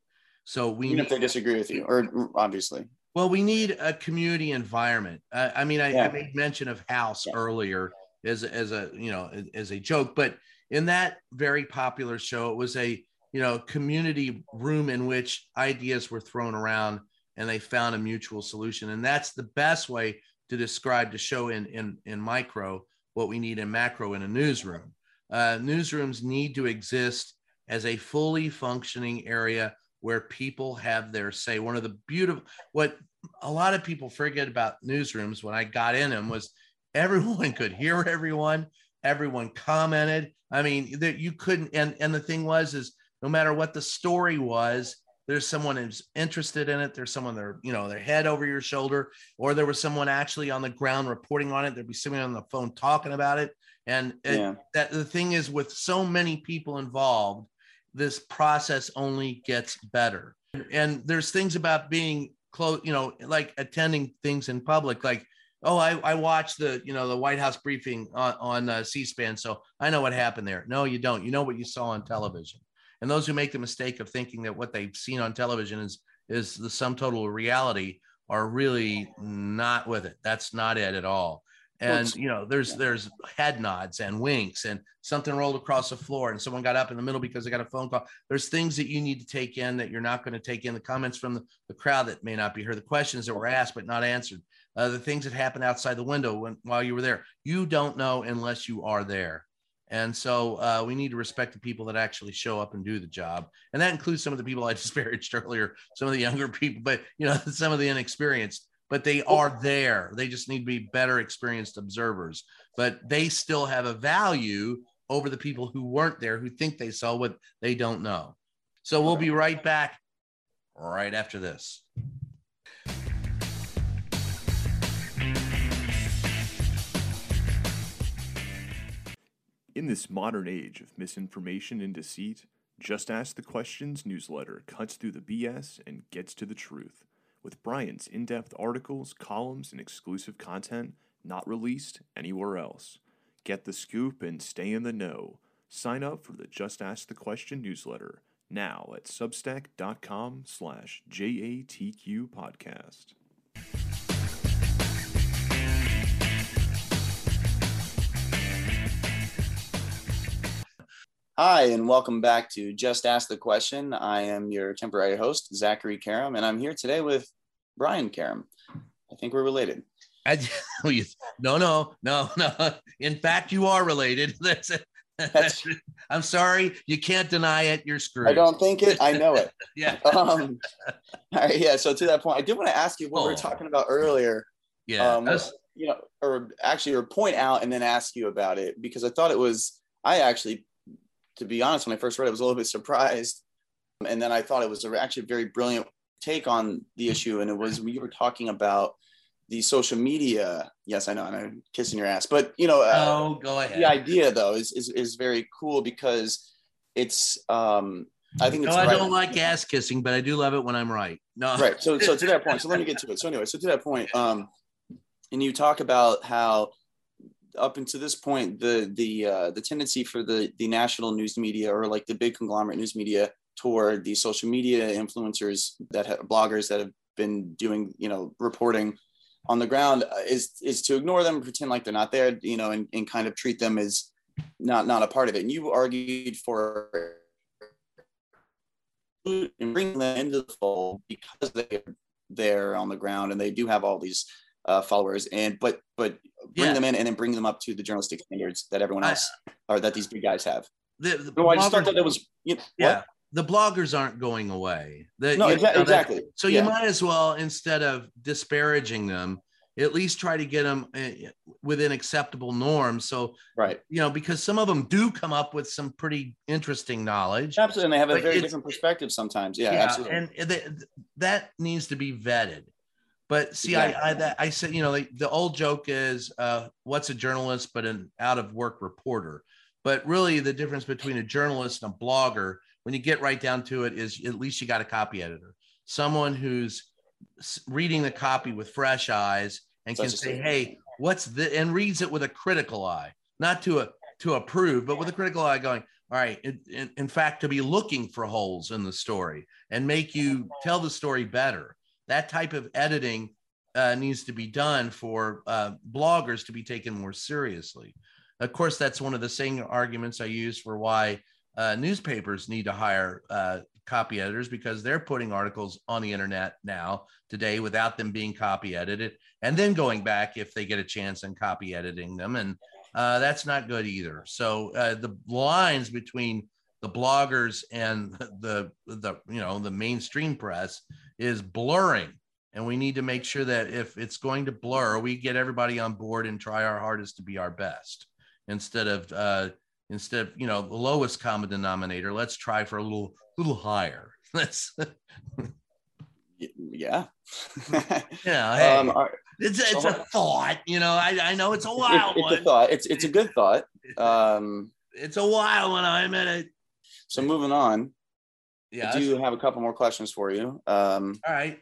Speaker 2: So we
Speaker 3: even if they disagree with you, or obviously.
Speaker 2: Well, we need a community environment. Uh, I mean, I, yeah. I, made mention of House yeah. earlier as as a you know as a joke, but in that very popular show, it was a you know community room in which ideas were thrown around and they found a mutual solution, and that's the best way to describe the show in in in micro what we need in macro in a newsroom. Uh, newsrooms need to exist as a fully functioning area where people have their say. One of the beautiful, what a lot of people forget about newsrooms when I got in them was everyone could hear everyone, everyone commented. I mean, that you couldn't, and, and the thing was, is no matter what the story was, there's someone who's interested in it. There's someone there, you know, their head over your shoulder, or there was someone actually on the ground reporting on it. There'd be someone on the phone talking about it. And yeah. it, that the thing is, with so many people involved, this process only gets better. And there's things about being close, you know, like attending things in public, like, oh, I, I watched the, you know, the White House briefing on, on uh, C-SPAN, so I know what happened there. No, you don't. You know what you saw on television. And those who make the mistake of thinking that what they've seen on television is is the sum total of reality are really not with it. That's not it at all. And you know, there's there's head nods and winks and something rolled across the floor and someone got up in the middle because they got a phone call. There's things that you need to take in that you're not going to take in. The comments from the, the crowd that may not be heard, the questions that were asked but not answered, uh, the things that happened outside the window when while you were there. You don't know unless you are there. And so uh, we need to respect the people that actually show up and do the job. And that includes some of the people I disparaged earlier, some of the younger people, but you know, some of the inexperienced, but they are there. They just need to be better experienced observers, but they still have a value over the people who weren't there, who think they saw what they don't know. So we'll be right back right after this.
Speaker 5: In this modern age of misinformation and deceit, Just Ask the Questions newsletter cuts through the BS and gets to the truth. With Brian's in depth articles, columns, and exclusive content not released anywhere else. Get the scoop and stay in the know. Sign up for the Just Ask the Question newsletter now at substack.com slash JATQ podcast.
Speaker 3: Hi, and welcome back to Just Ask the Question. I am your temporary host, Zachary Karem, and I'm here today with Brian Karem. I think we're related.
Speaker 2: I, no, no, no, no. In fact, you are related. That's it.
Speaker 3: That's-
Speaker 2: I'm sorry, you can't deny it. You're screwed.
Speaker 3: I don't think it, I know it.
Speaker 2: Yeah,
Speaker 3: Um, all right, yeah. So to that point, I did want to ask you what we
Speaker 2: Oh.
Speaker 3: were talking about earlier.
Speaker 2: yeah.
Speaker 3: um,
Speaker 2: that's-
Speaker 3: you know, or actually, or point out and then ask you about it because I thought it was. I actually, to be honest, when I first read it, I was a little bit surprised, and then I thought it was actually a very brilliant take on the issue. And it was we were talking about the social media. Yes, I know, and I'm kissing your ass, but you know, uh,
Speaker 2: oh, go ahead.
Speaker 3: the idea though is, is is very cool because it's. um I think
Speaker 2: no,
Speaker 3: it's
Speaker 2: I
Speaker 3: right.
Speaker 2: don't like ass kissing, but I do love it when I'm right. No,
Speaker 3: right so so to that point so let me get to it so anyway so to that point um and you talk about how up until this point the the uh the tendency for the the national news media or like the big conglomerate news media toward the social media influencers that have bloggers that have been doing you know reporting on the ground uh, is is to ignore them pretend like they're not there you know and, and kind of treat them as not not a part of it. And you argued for and bring them into the fold because they're there on the ground and they do have all these uh, followers and but but bring
Speaker 2: Yeah.
Speaker 3: them in and then bring them up to the journalistic standards that everyone
Speaker 2: I-
Speaker 3: else or that these big guys have.
Speaker 2: The, the
Speaker 3: No, I just thought
Speaker 2: bloggers-
Speaker 3: that it was you know,
Speaker 2: yeah.
Speaker 3: what?
Speaker 2: The bloggers aren't going away. The-
Speaker 3: No,
Speaker 2: you
Speaker 3: exa-
Speaker 2: know, that-
Speaker 3: exactly.
Speaker 2: So
Speaker 3: Yeah.
Speaker 2: you might as well, instead of disparaging them, at least try to get them uh, within acceptable norms. So,
Speaker 3: Right.
Speaker 2: you know, because some of them do come up with some pretty interesting knowledge.
Speaker 3: Absolutely. And they have a very different perspective sometimes. Yeah, absolutely.
Speaker 2: And th- that needs to be vetted. But see,
Speaker 3: Exactly.
Speaker 2: I, I, that, I said, you know, like the old joke is, uh, what's a journalist but an out of work reporter? But really, the difference between a journalist and a blogger, when you get right down to it, is at least you got a copy editor, someone who's reading the copy with fresh eyes and can say, "Hey, what's the?" and reads it with a critical eye, not to a to approve, but with a critical eye, going, "All right." In, in fact, to be looking for holes in the story and make you tell the story better. That type of editing uh, needs to be done for uh, bloggers to be taken more seriously. Of course, that's one of the same arguments I use for why uh, newspapers need to hire uh, copy editors because they're putting articles on the internet now today without them being copy edited and then going back if they get a chance and copy editing them and uh, that's not good either so uh, the lines between the bloggers and the the you know the mainstream press is blurring and we need to make sure that if it's going to blur we get everybody on board and try our hardest to be our best instead of uh instead of you know the lowest common denominator let's try for a little little higher let's
Speaker 3: yeah.
Speaker 2: yeah hey,
Speaker 3: um, all right.
Speaker 2: it's, it's a thought you know I, I know it's a
Speaker 3: It-
Speaker 2: wild
Speaker 3: it's a thought. It's it's a good thought. Um,
Speaker 2: it's a wild one i'm at it
Speaker 3: so moving on,
Speaker 2: yeah
Speaker 3: I do have a couple more questions for you. Um,
Speaker 2: all right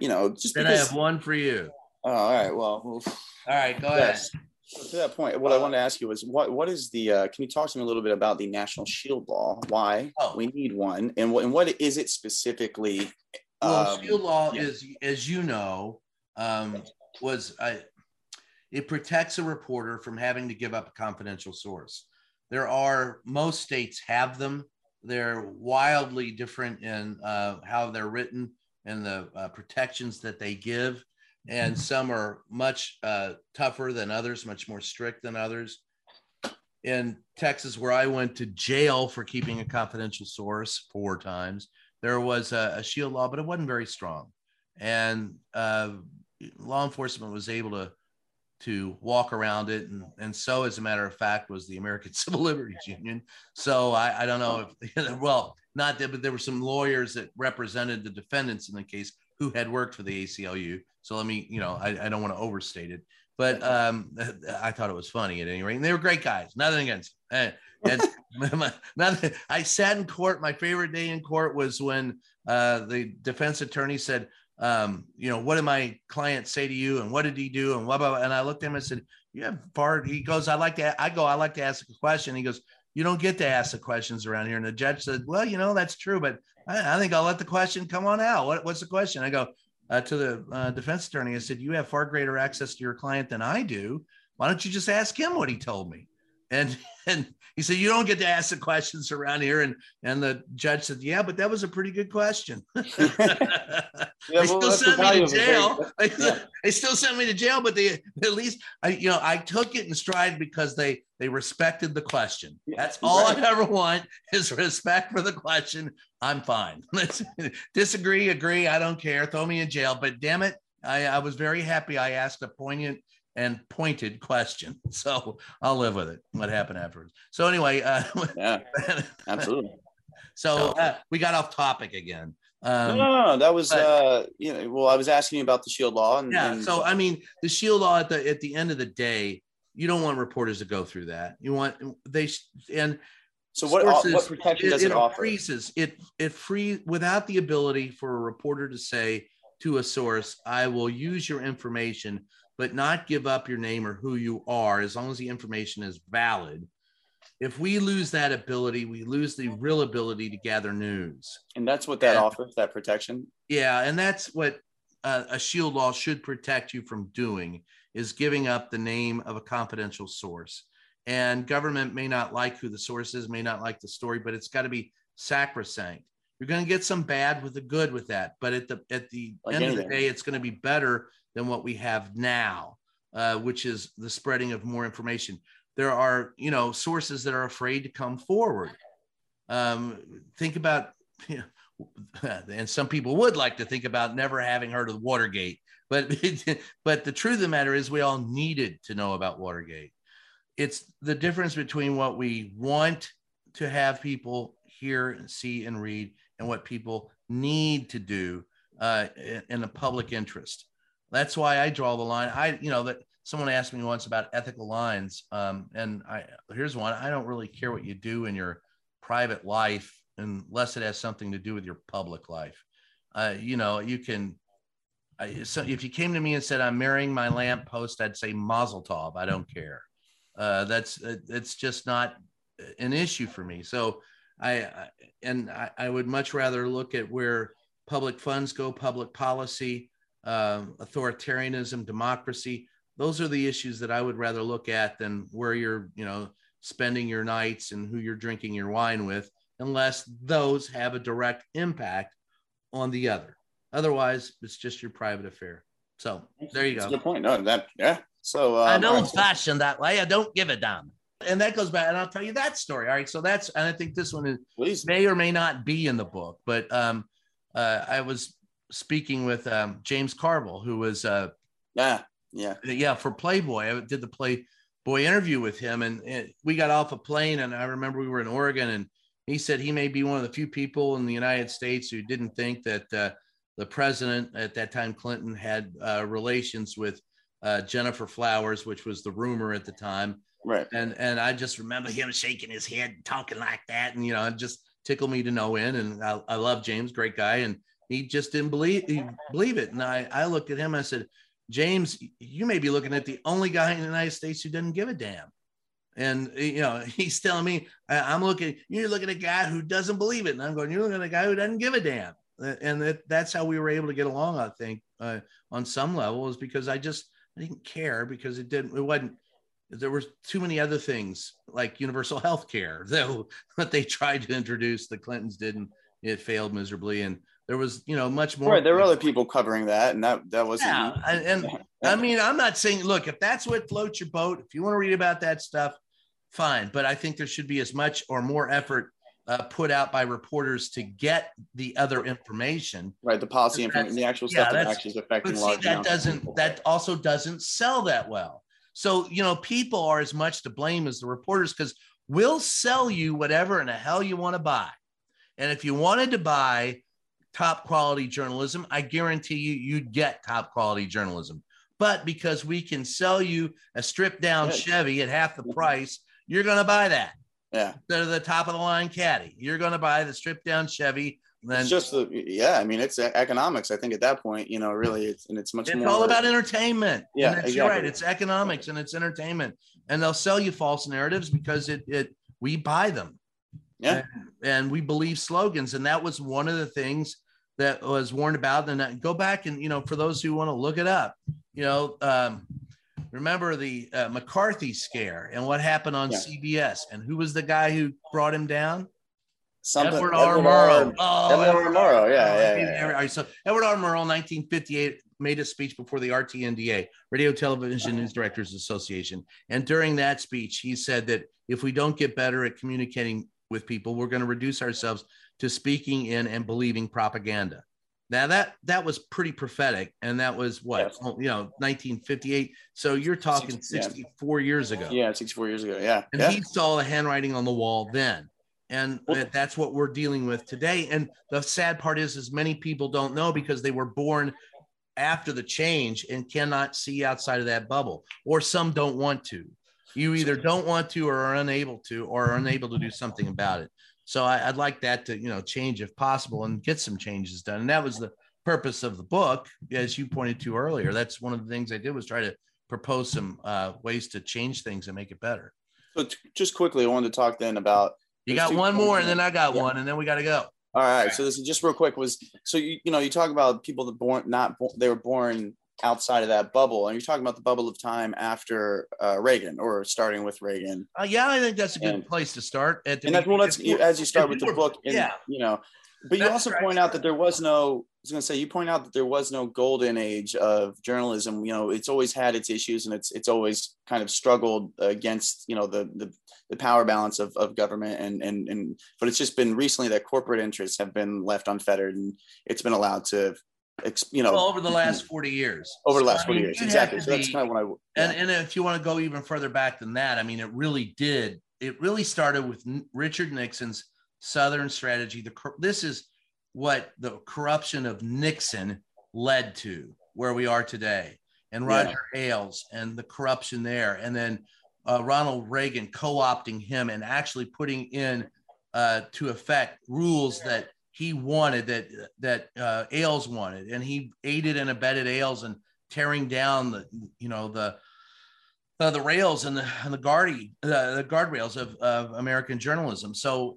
Speaker 3: you know, just
Speaker 2: Then I have one for you.
Speaker 3: Oh, all right. Well.
Speaker 2: All right, go
Speaker 3: Yes.
Speaker 2: ahead.
Speaker 3: So to that point, what I wanted to ask you was what what is the uh, can you talk to me a little bit about the National Shield Law? Why
Speaker 2: Oh.
Speaker 3: we need one, and what and what is it specifically?
Speaker 2: Well,
Speaker 3: um,
Speaker 2: shield law
Speaker 3: yeah.
Speaker 2: is, as you know, um, was I, it protects a reporter from having to give up a confidential source. There are most states have them. They're wildly different in uh, how they're written and the uh, protections that they give, and some are much uh, tougher than others, much more strict than others. In Texas, where I went to jail for keeping a confidential source four times, there was a, a shield law, but it wasn't very strong. And uh, law enforcement was able to to walk around it. And, and so, as a matter of fact, was the American Civil Liberties Union. So I, I don't know if, well, not that, but there were some lawyers that represented the defendants in the case who had worked for the ACLU. So let me, you know, I, I don't want to overstate it, but um, I thought it was funny at any rate. And they were great guys, nothing against them. Nothing, I sat in court. My favorite day in court was when uh, the defense attorney said, um, you know, what did my client say to you, and what did he do, and blah blah. blah. And I looked at him and said, "You have far." He goes, "I like to." I go, "I like to ask a question." He goes, "You don't get to ask the questions around here." And the judge said, "Well, you know, that's true, but I, I think I'll let the question come on out. What, what's the question?" I go uh, to the uh, defense attorney. I said, "You have far greater access to your client than I do. Why don't you just ask him what he told me?" And and he said, "You don't get to ask the questions around here." And and the judge said, "Yeah, but that was a pretty good question."
Speaker 3: Yeah,
Speaker 2: they still
Speaker 3: the
Speaker 2: sent me to
Speaker 3: of a very-
Speaker 2: jail. They,
Speaker 3: yeah.
Speaker 2: they still sent me to jail, but they at least I, you know, I took it in stride because they they respected the question.
Speaker 3: Yeah,
Speaker 2: That's all
Speaker 3: right.
Speaker 2: I ever want is respect for the question. I'm fine. Disagree, agree. I don't care. Throw me in jail. But damn it, I, I was very happy. I asked a poignant and pointed question, so I'll live with it. What happened afterwards? So anyway, uh,
Speaker 3: Yeah, absolutely.
Speaker 2: so uh, we got off topic again. Um,
Speaker 3: no, no, no. That was
Speaker 2: but-
Speaker 3: uh, you know. Well, I was asking you about the Shield Law, and,
Speaker 2: yeah
Speaker 3: and
Speaker 2: so i mean the shield law at the at the end of the day you don't want reporters to go through that you want they and
Speaker 3: so what
Speaker 2: sources-
Speaker 3: what protection does it, offer?
Speaker 2: freezes it it free without the ability for a reporter to say to a source i will use your information but not give up your name or who you are as long as the information is valid if we lose that ability we lose the real ability to gather news
Speaker 3: And that's what that
Speaker 2: Yeah.
Speaker 3: offers, that protection.
Speaker 2: yeah, and that's what uh, a shield law should protect you from doing is giving up the name of a confidential source. And government may not like who the source is, may not like the story, but it's got to be sacrosanct. You're going to get some bad with the good with that, but at the at the
Speaker 3: Like
Speaker 2: end of the day, it's going to be better than what we have now, uh, which is the spreading of more information. There are you know sources that are afraid to come forward. Um, think about you know, and some people would like to think about never having heard of Watergate, but but the truth of the matter is we all needed to know about Watergate. It's the difference between what we want to have people hear and see and read and what people need to do uh, in, in the public interest. That's why I draw the line. I, you know, that someone asked me once about ethical lines, um, and I here's one. I don't really care what you do in your private life unless it has something to do with your public life. Uh, you know, you can. I, so if you came to me and said I'm marrying my lamppost, I'd say Mazel Tov. I don't care. Uh, that's it's just not an issue for me. So I, I and I, I would much rather look at where public funds go, public policy, um, authoritarianism, democracy. Those are the issues that I would rather look at than where you're, you know, spending your nights and who you're drinking your wine with, unless those have a direct impact on the other. Otherwise, it's just your private affair. So there you
Speaker 3: That's a
Speaker 2: go.
Speaker 3: good point. No, that yeah. So um,
Speaker 2: I
Speaker 3: all
Speaker 2: don't
Speaker 3: right,
Speaker 2: fashion that way. I don't give a damn. And that goes back, and I'll tell you that story. All right. So that's, and I think this one is,
Speaker 3: please.
Speaker 2: may or may not be in the book, but um, uh, I was speaking with um, James Carville, who was, uh,
Speaker 3: Yeah, yeah.
Speaker 2: yeah, for Playboy. I did the Playboy interview with him, and, and we got off a plane, and I remember we were in Oregon, and he said he may be one of the few people in the United States who didn't think that uh, the president at that time, Clinton, had uh, relations with uh, Gennifer Flowers, which was the rumor at the time
Speaker 3: Right.
Speaker 2: and and I just remember him shaking his head, talking like that, and you know, it just tickled me to no end. And I, I love James, great guy, and he just didn't believe believe it. And I, I looked at him. I said, James, you may be looking at the only guy in the United States who doesn't give a damn. And you know, he's telling me, I'm looking, you're looking at a guy who doesn't believe it. And I'm going, you're looking at a guy who doesn't give a damn. And that, that's how we were able to get along, I think, uh, on some level, is because I just I didn't care because it didn't, it wasn't, there were too many other things like universal health care though that they tried to introduce, the Clintons didn't, it failed miserably. And there was, you know, much more.
Speaker 3: Right. There were other people covering that, and that that wasn't.
Speaker 2: Yeah, and, and I mean, I'm not saying, look, if that's what floats your boat, if you want to read about that stuff, fine. But I think there should be as much or more effort uh, put out by reporters to get the other information.
Speaker 3: Right, the policy information, the actual stuff yeah, that actually is affecting
Speaker 2: but
Speaker 3: large.
Speaker 2: See, that doesn't. That also doesn't sell that well. So you know, people are as much to blame as the reporters because we'll sell you whatever in the hell you want to buy, and if you wanted to buy top quality journalism, I guarantee you you'd get top quality journalism. But because we can sell you a stripped down. Chevy at half the mm-hmm. price, you're going to buy that.
Speaker 3: Yeah.
Speaker 2: Instead of the top of the line caddy, you're going to buy the stripped down Chevy.
Speaker 3: Then it's just the yeah. I mean, it's economics. I think at that point, you know, really, it's and it's much
Speaker 2: it's
Speaker 3: more.
Speaker 2: all about entertainment.
Speaker 3: Yeah,
Speaker 2: exactly. you're right. It's economics and it's entertainment, and they'll sell you false narratives because it it we buy them.
Speaker 3: Yeah,
Speaker 2: and, and we believe slogans, and that was one of the things that was warned about. And go back and, you know, for those who want to look it up, you know, um, remember the uh, McCarthy scare and what happened on yeah. CBS and who was the guy who brought him down?
Speaker 3: Something, Edward R. Murrow. Oh, Edward R. Murrow. Yeah, yeah, yeah,
Speaker 2: yeah. So Edward R. Murrow, 1958, made a speech before the RTNDA, Radio Television News Directors Association. And during that speech, he said that if we don't get better at communicating with people, we're going to reduce ourselves to speaking in and believing propaganda. Now that that was pretty prophetic, and that was what yes. Oh, you know, 1958. So you're talking 64 yeah. years ago.
Speaker 3: Yeah, 64 years ago. Yeah,
Speaker 2: and
Speaker 3: yeah.
Speaker 2: he saw the handwriting on the wall then, and that's what we're dealing with today. And the sad part is, is many people don't know because they were born after the change and cannot see outside of that bubble, or some don't want to. You either don't want to, or are unable to, or are unable to do something about it. So I, would like that to, you know, change if possible and get some changes done. And that was the purpose of the book, as you pointed to earlier. That's one of the things I did was try to propose some uh, ways to change things and make it better.
Speaker 3: So t- just quickly, I wanted to talk then about.
Speaker 2: You got one more, and then I got yeah. one, and then we got to go.
Speaker 3: All right. So this is just real quick was so you you know you talk about people that born not they were born outside of that bubble. And you're talking about the bubble of time after uh, Reagan or starting with Reagan.
Speaker 2: Uh, yeah, I think that's a good and, place to start.
Speaker 3: At and that's, well, that's as you start with the book. And, yeah. You know, but you also point out that there was no, I was going to say, you point out that there was no golden age of journalism. You know, it's always had its issues and it's, it's always kind of struggled against, you know, the, the, the power balance of, of government and, and, and, but it's just been recently that corporate interests have been left unfettered and it's been allowed to you know
Speaker 2: well, over the last 40 years
Speaker 3: over the last 40 years exactly so that's kind of what i
Speaker 2: yeah. and, and if you want to go even further back than that i mean it really did it really started with richard nixon's southern strategy the this is what the corruption of nixon led to where we are today and roger yeah. ailes and the corruption there and then uh, ronald reagan co-opting him and actually putting in uh, to effect rules that he wanted that that uh, Ailes wanted, and he aided and abetted Ailes and tearing down the you know the uh, the rails and the and the guardy uh, the guardrails of, of American journalism. So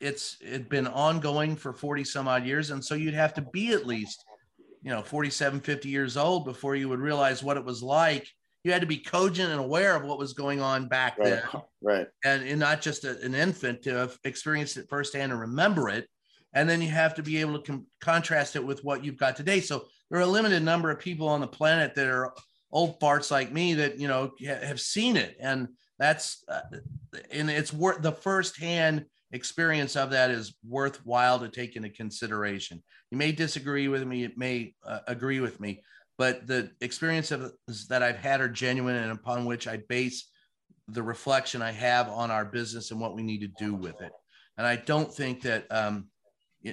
Speaker 2: it's it been ongoing for 40 some odd years. And so you'd have to be at least you know 47 50 years old before you would realize what it was like. You had to be cogent and aware of what was going on back
Speaker 3: right.
Speaker 2: then.
Speaker 3: Right.
Speaker 2: And, and not just a, an infant to have experienced it firsthand and remember it and then you have to be able to com- contrast it with what you've got today. So there are a limited number of people on the planet that are old farts like me that you know have seen it. And that's uh, and it's worth the firsthand experience of that is worthwhile to take into consideration. You may disagree with me it may uh, agree with me but the experience of that i've had are genuine and upon which i base the reflection i have on our business and what we need to do with it. And i don't think that um,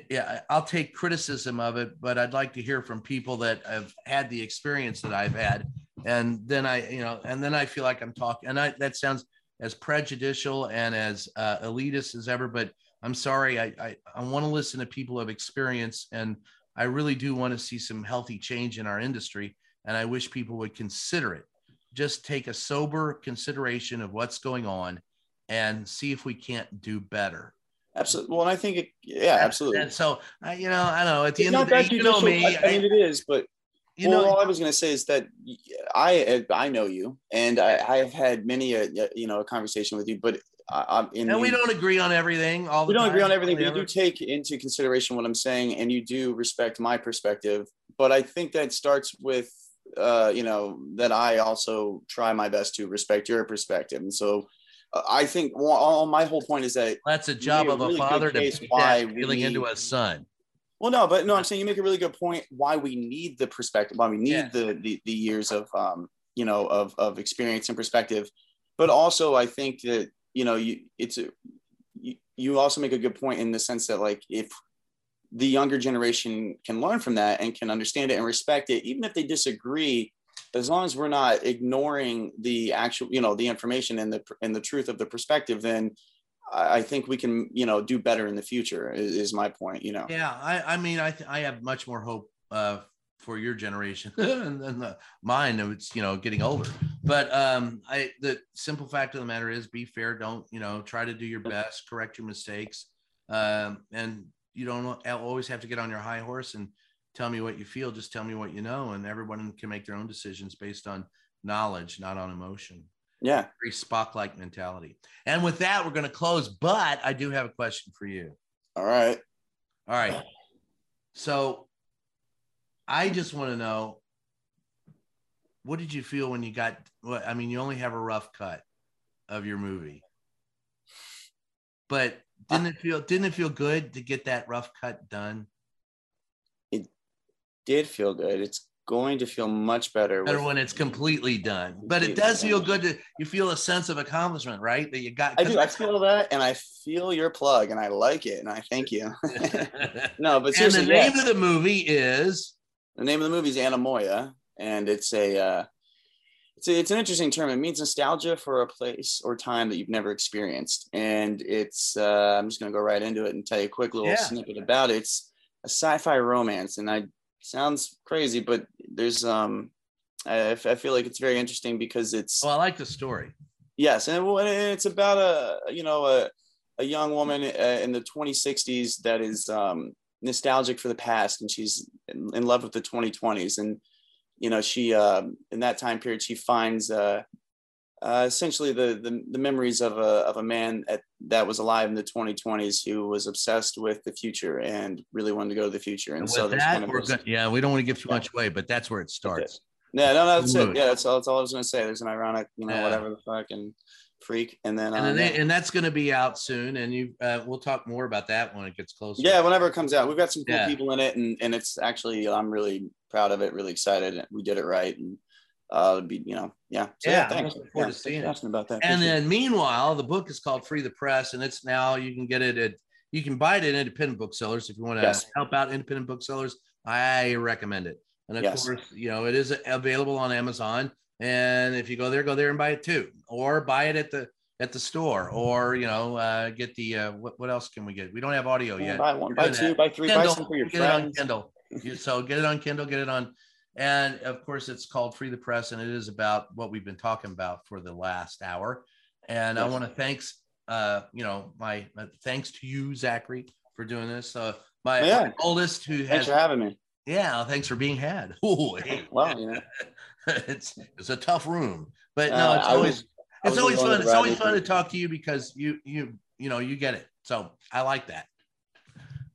Speaker 2: yeah, I'll take criticism of it, but I'd like to hear from people that have had the experience that I've had. And then I, you know, and then I feel like I'm talking, and I, that sounds as prejudicial and as uh, elitist as ever, but I'm sorry. I, I, I want to listen to people of experience and I really do want to see some healthy change in our industry, and I wish people would consider it. Just take a sober consideration of what's going on and see if we can't do better.
Speaker 3: Absolutely. Well, and I think, it, yeah, absolutely.
Speaker 2: And so, uh, you know, I don't know. At the
Speaker 3: It's
Speaker 2: end
Speaker 3: not
Speaker 2: of the day,
Speaker 3: that
Speaker 2: you know me.
Speaker 3: I, I mean, it is, but
Speaker 2: you
Speaker 3: well,
Speaker 2: know,
Speaker 3: all I was going to say is that I I know you, and I, I have had many a you know a conversation with you, but I, I'm in.
Speaker 2: and we don't agree on everything. All the
Speaker 3: we don't agree on everything, but you do take into consideration what I'm saying, and you do respect my perspective. But I think that starts with, uh, you know, that I also try my best to respect your perspective, and so I think well, all, my whole point is that.
Speaker 2: That's a job of a
Speaker 3: really
Speaker 2: father to beat
Speaker 3: why
Speaker 2: feeling into a son.
Speaker 3: Well, no, but no, I'm saying you make a really good point. Why we need the perspective, why we need
Speaker 2: Yeah.
Speaker 3: the, the the years of um, you know, of of experience and perspective, but also I think that you know, you it's a, you, you also make a good point in the sense that like if the younger generation can learn from that and can understand it and respect it, even if they disagree, as long as we're not ignoring the actual, you know, the information and the and the truth of the perspective, then I think we can, you know, do better in the future. Is, is my point, you know.
Speaker 2: Yeah, I, I mean, I, th- I have much more hope uh, for your generation than the, mine. It's you know getting older, but um, I the simple fact of the matter is, be fair. Don't you know try to do your best, correct your mistakes, um, and you don't always have to get on your high horse and tell me what you feel. Just tell me what you know, and everyone can make their own decisions based on knowledge, not on emotion.
Speaker 3: Yeah.
Speaker 2: Very Spock-like mentality. And with that, we're going to close. But I do have a question for you.
Speaker 3: All right.
Speaker 2: All right. So I just want to know what did you feel when you got what I mean, you only have a rough cut of your movie. But didn't it feel didn't it feel good to get that rough cut done?
Speaker 3: Did feel good. It's going to feel much better.
Speaker 2: Better when it's completely done. But it
Speaker 3: Completely
Speaker 2: does feel good to you feel a sense of accomplishment, right? That you got
Speaker 3: I do. I feel that, and I feel your plug, and I like it, and I thank you. no, but
Speaker 2: and the name of the movie is
Speaker 3: the name of the movie is Anemoia, and it's a uh, it's a, it's an interesting term. It means nostalgia for a place or time that you've never experienced, and it's uh, I'm just gonna go right into it and tell you a quick little
Speaker 2: Yeah.
Speaker 3: snippet about it. It's a sci-fi romance, and I sounds crazy, but there's um I, I feel like it's very interesting because it's
Speaker 2: well, I like the story.
Speaker 3: Yes, and it's about a you know a a young woman uh, in the 2060s that is um, nostalgic for the past, and she's in, in love with the 2020s, and you know she uh, in that time period she finds uh, uh, essentially the, the the memories of a of a man at, that was alive in the 2020s who was obsessed with the future and really wanted to go to the future, and
Speaker 2: And
Speaker 3: so there's
Speaker 2: that,
Speaker 3: kind of
Speaker 2: good. Yeah, we don't want to give too much away, but that's where it starts.
Speaker 3: yeah, no, no, that's it. Yeah, that's all, that's all I was gonna say. There's an ironic, you know,
Speaker 2: Yeah.
Speaker 3: whatever the fucking freak, and then,
Speaker 2: And,
Speaker 3: uh,
Speaker 2: then they, and that's going to be out soon. And you, uh, we'll talk more about that when it gets closer.
Speaker 3: Yeah, whenever it comes out, we've got some cool
Speaker 2: Yeah.
Speaker 3: people in it, and and it's actually I'm really proud of it, really excited. We did it right, and uh, it'd be you know, yeah, so,
Speaker 2: Yeah, I'm
Speaker 3: thanks.
Speaker 2: forward
Speaker 3: Yeah,
Speaker 2: to seeing
Speaker 3: asking about that.
Speaker 2: And
Speaker 3: Appreciate
Speaker 2: then meanwhile, the book is called Free the Press, and it's now you can get it at you can buy it at independent booksellers if you want to
Speaker 3: Yes.
Speaker 2: help out independent booksellers. I recommend it. And of
Speaker 3: Yes.
Speaker 2: course, you know, it is available on Amazon. And if you go there, go there and buy it too, or buy it at the at the store, or you know, uh, get the uh, what what else can we get? We don't have audio
Speaker 3: it.
Speaker 2: yet.
Speaker 3: buy one, buy two, buy three, buy some for your
Speaker 2: get it on. Kindle. So get it on Kindle, get it on, and of course it's called Free the Press, and it is about what we've been talking about for the last hour. And I want to thanks, uh, you know, my uh, thanks to you, Zachary, for doing this. Uh, my,
Speaker 3: Yeah.
Speaker 2: my oldest who
Speaker 3: Thanks
Speaker 2: has,
Speaker 3: for having me.
Speaker 2: yeah, thanks for being had. Ooh, hey.
Speaker 3: Well, you know,
Speaker 2: it's it's a tough room, but no,
Speaker 3: Uh,
Speaker 2: it's
Speaker 3: I
Speaker 2: always
Speaker 3: was-
Speaker 2: it's always fun. It's always fun to talk to you because you you you know you get it. So I like that.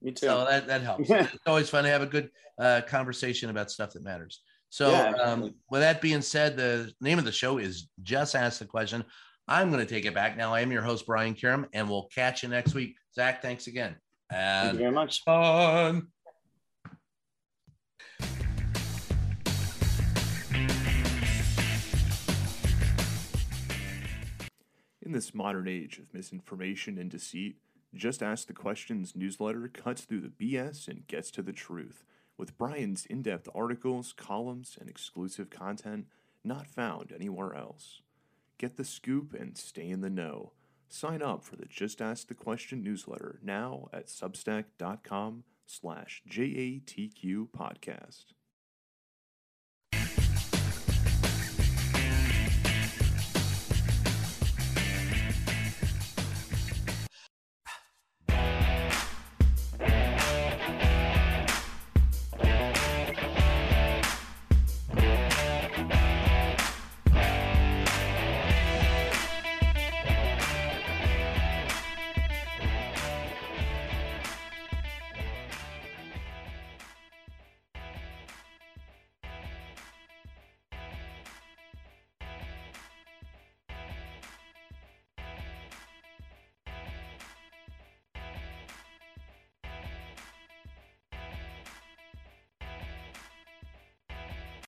Speaker 3: Me too.
Speaker 2: So that, that helps. it's always fun to have a good uh, conversation about stuff that matters. So,
Speaker 3: Yeah,
Speaker 2: um, with that being said, the name of the show is Just Ask the Question. I'm going to take it back now. I am your host, Brian Karem, and we'll catch you next week. Zach, thanks again.
Speaker 3: Thank you
Speaker 2: And
Speaker 3: very much.
Speaker 2: fun.
Speaker 5: In this modern age of misinformation and deceit, Just Ask the Questions newsletter cuts through the BS and gets to the truth with Brian's in depth articles, columns, and exclusive content not found anywhere else. Get the scoop and stay in the know. Sign up for the Just Ask the Question newsletter now at substack.com slash JATQ podcast.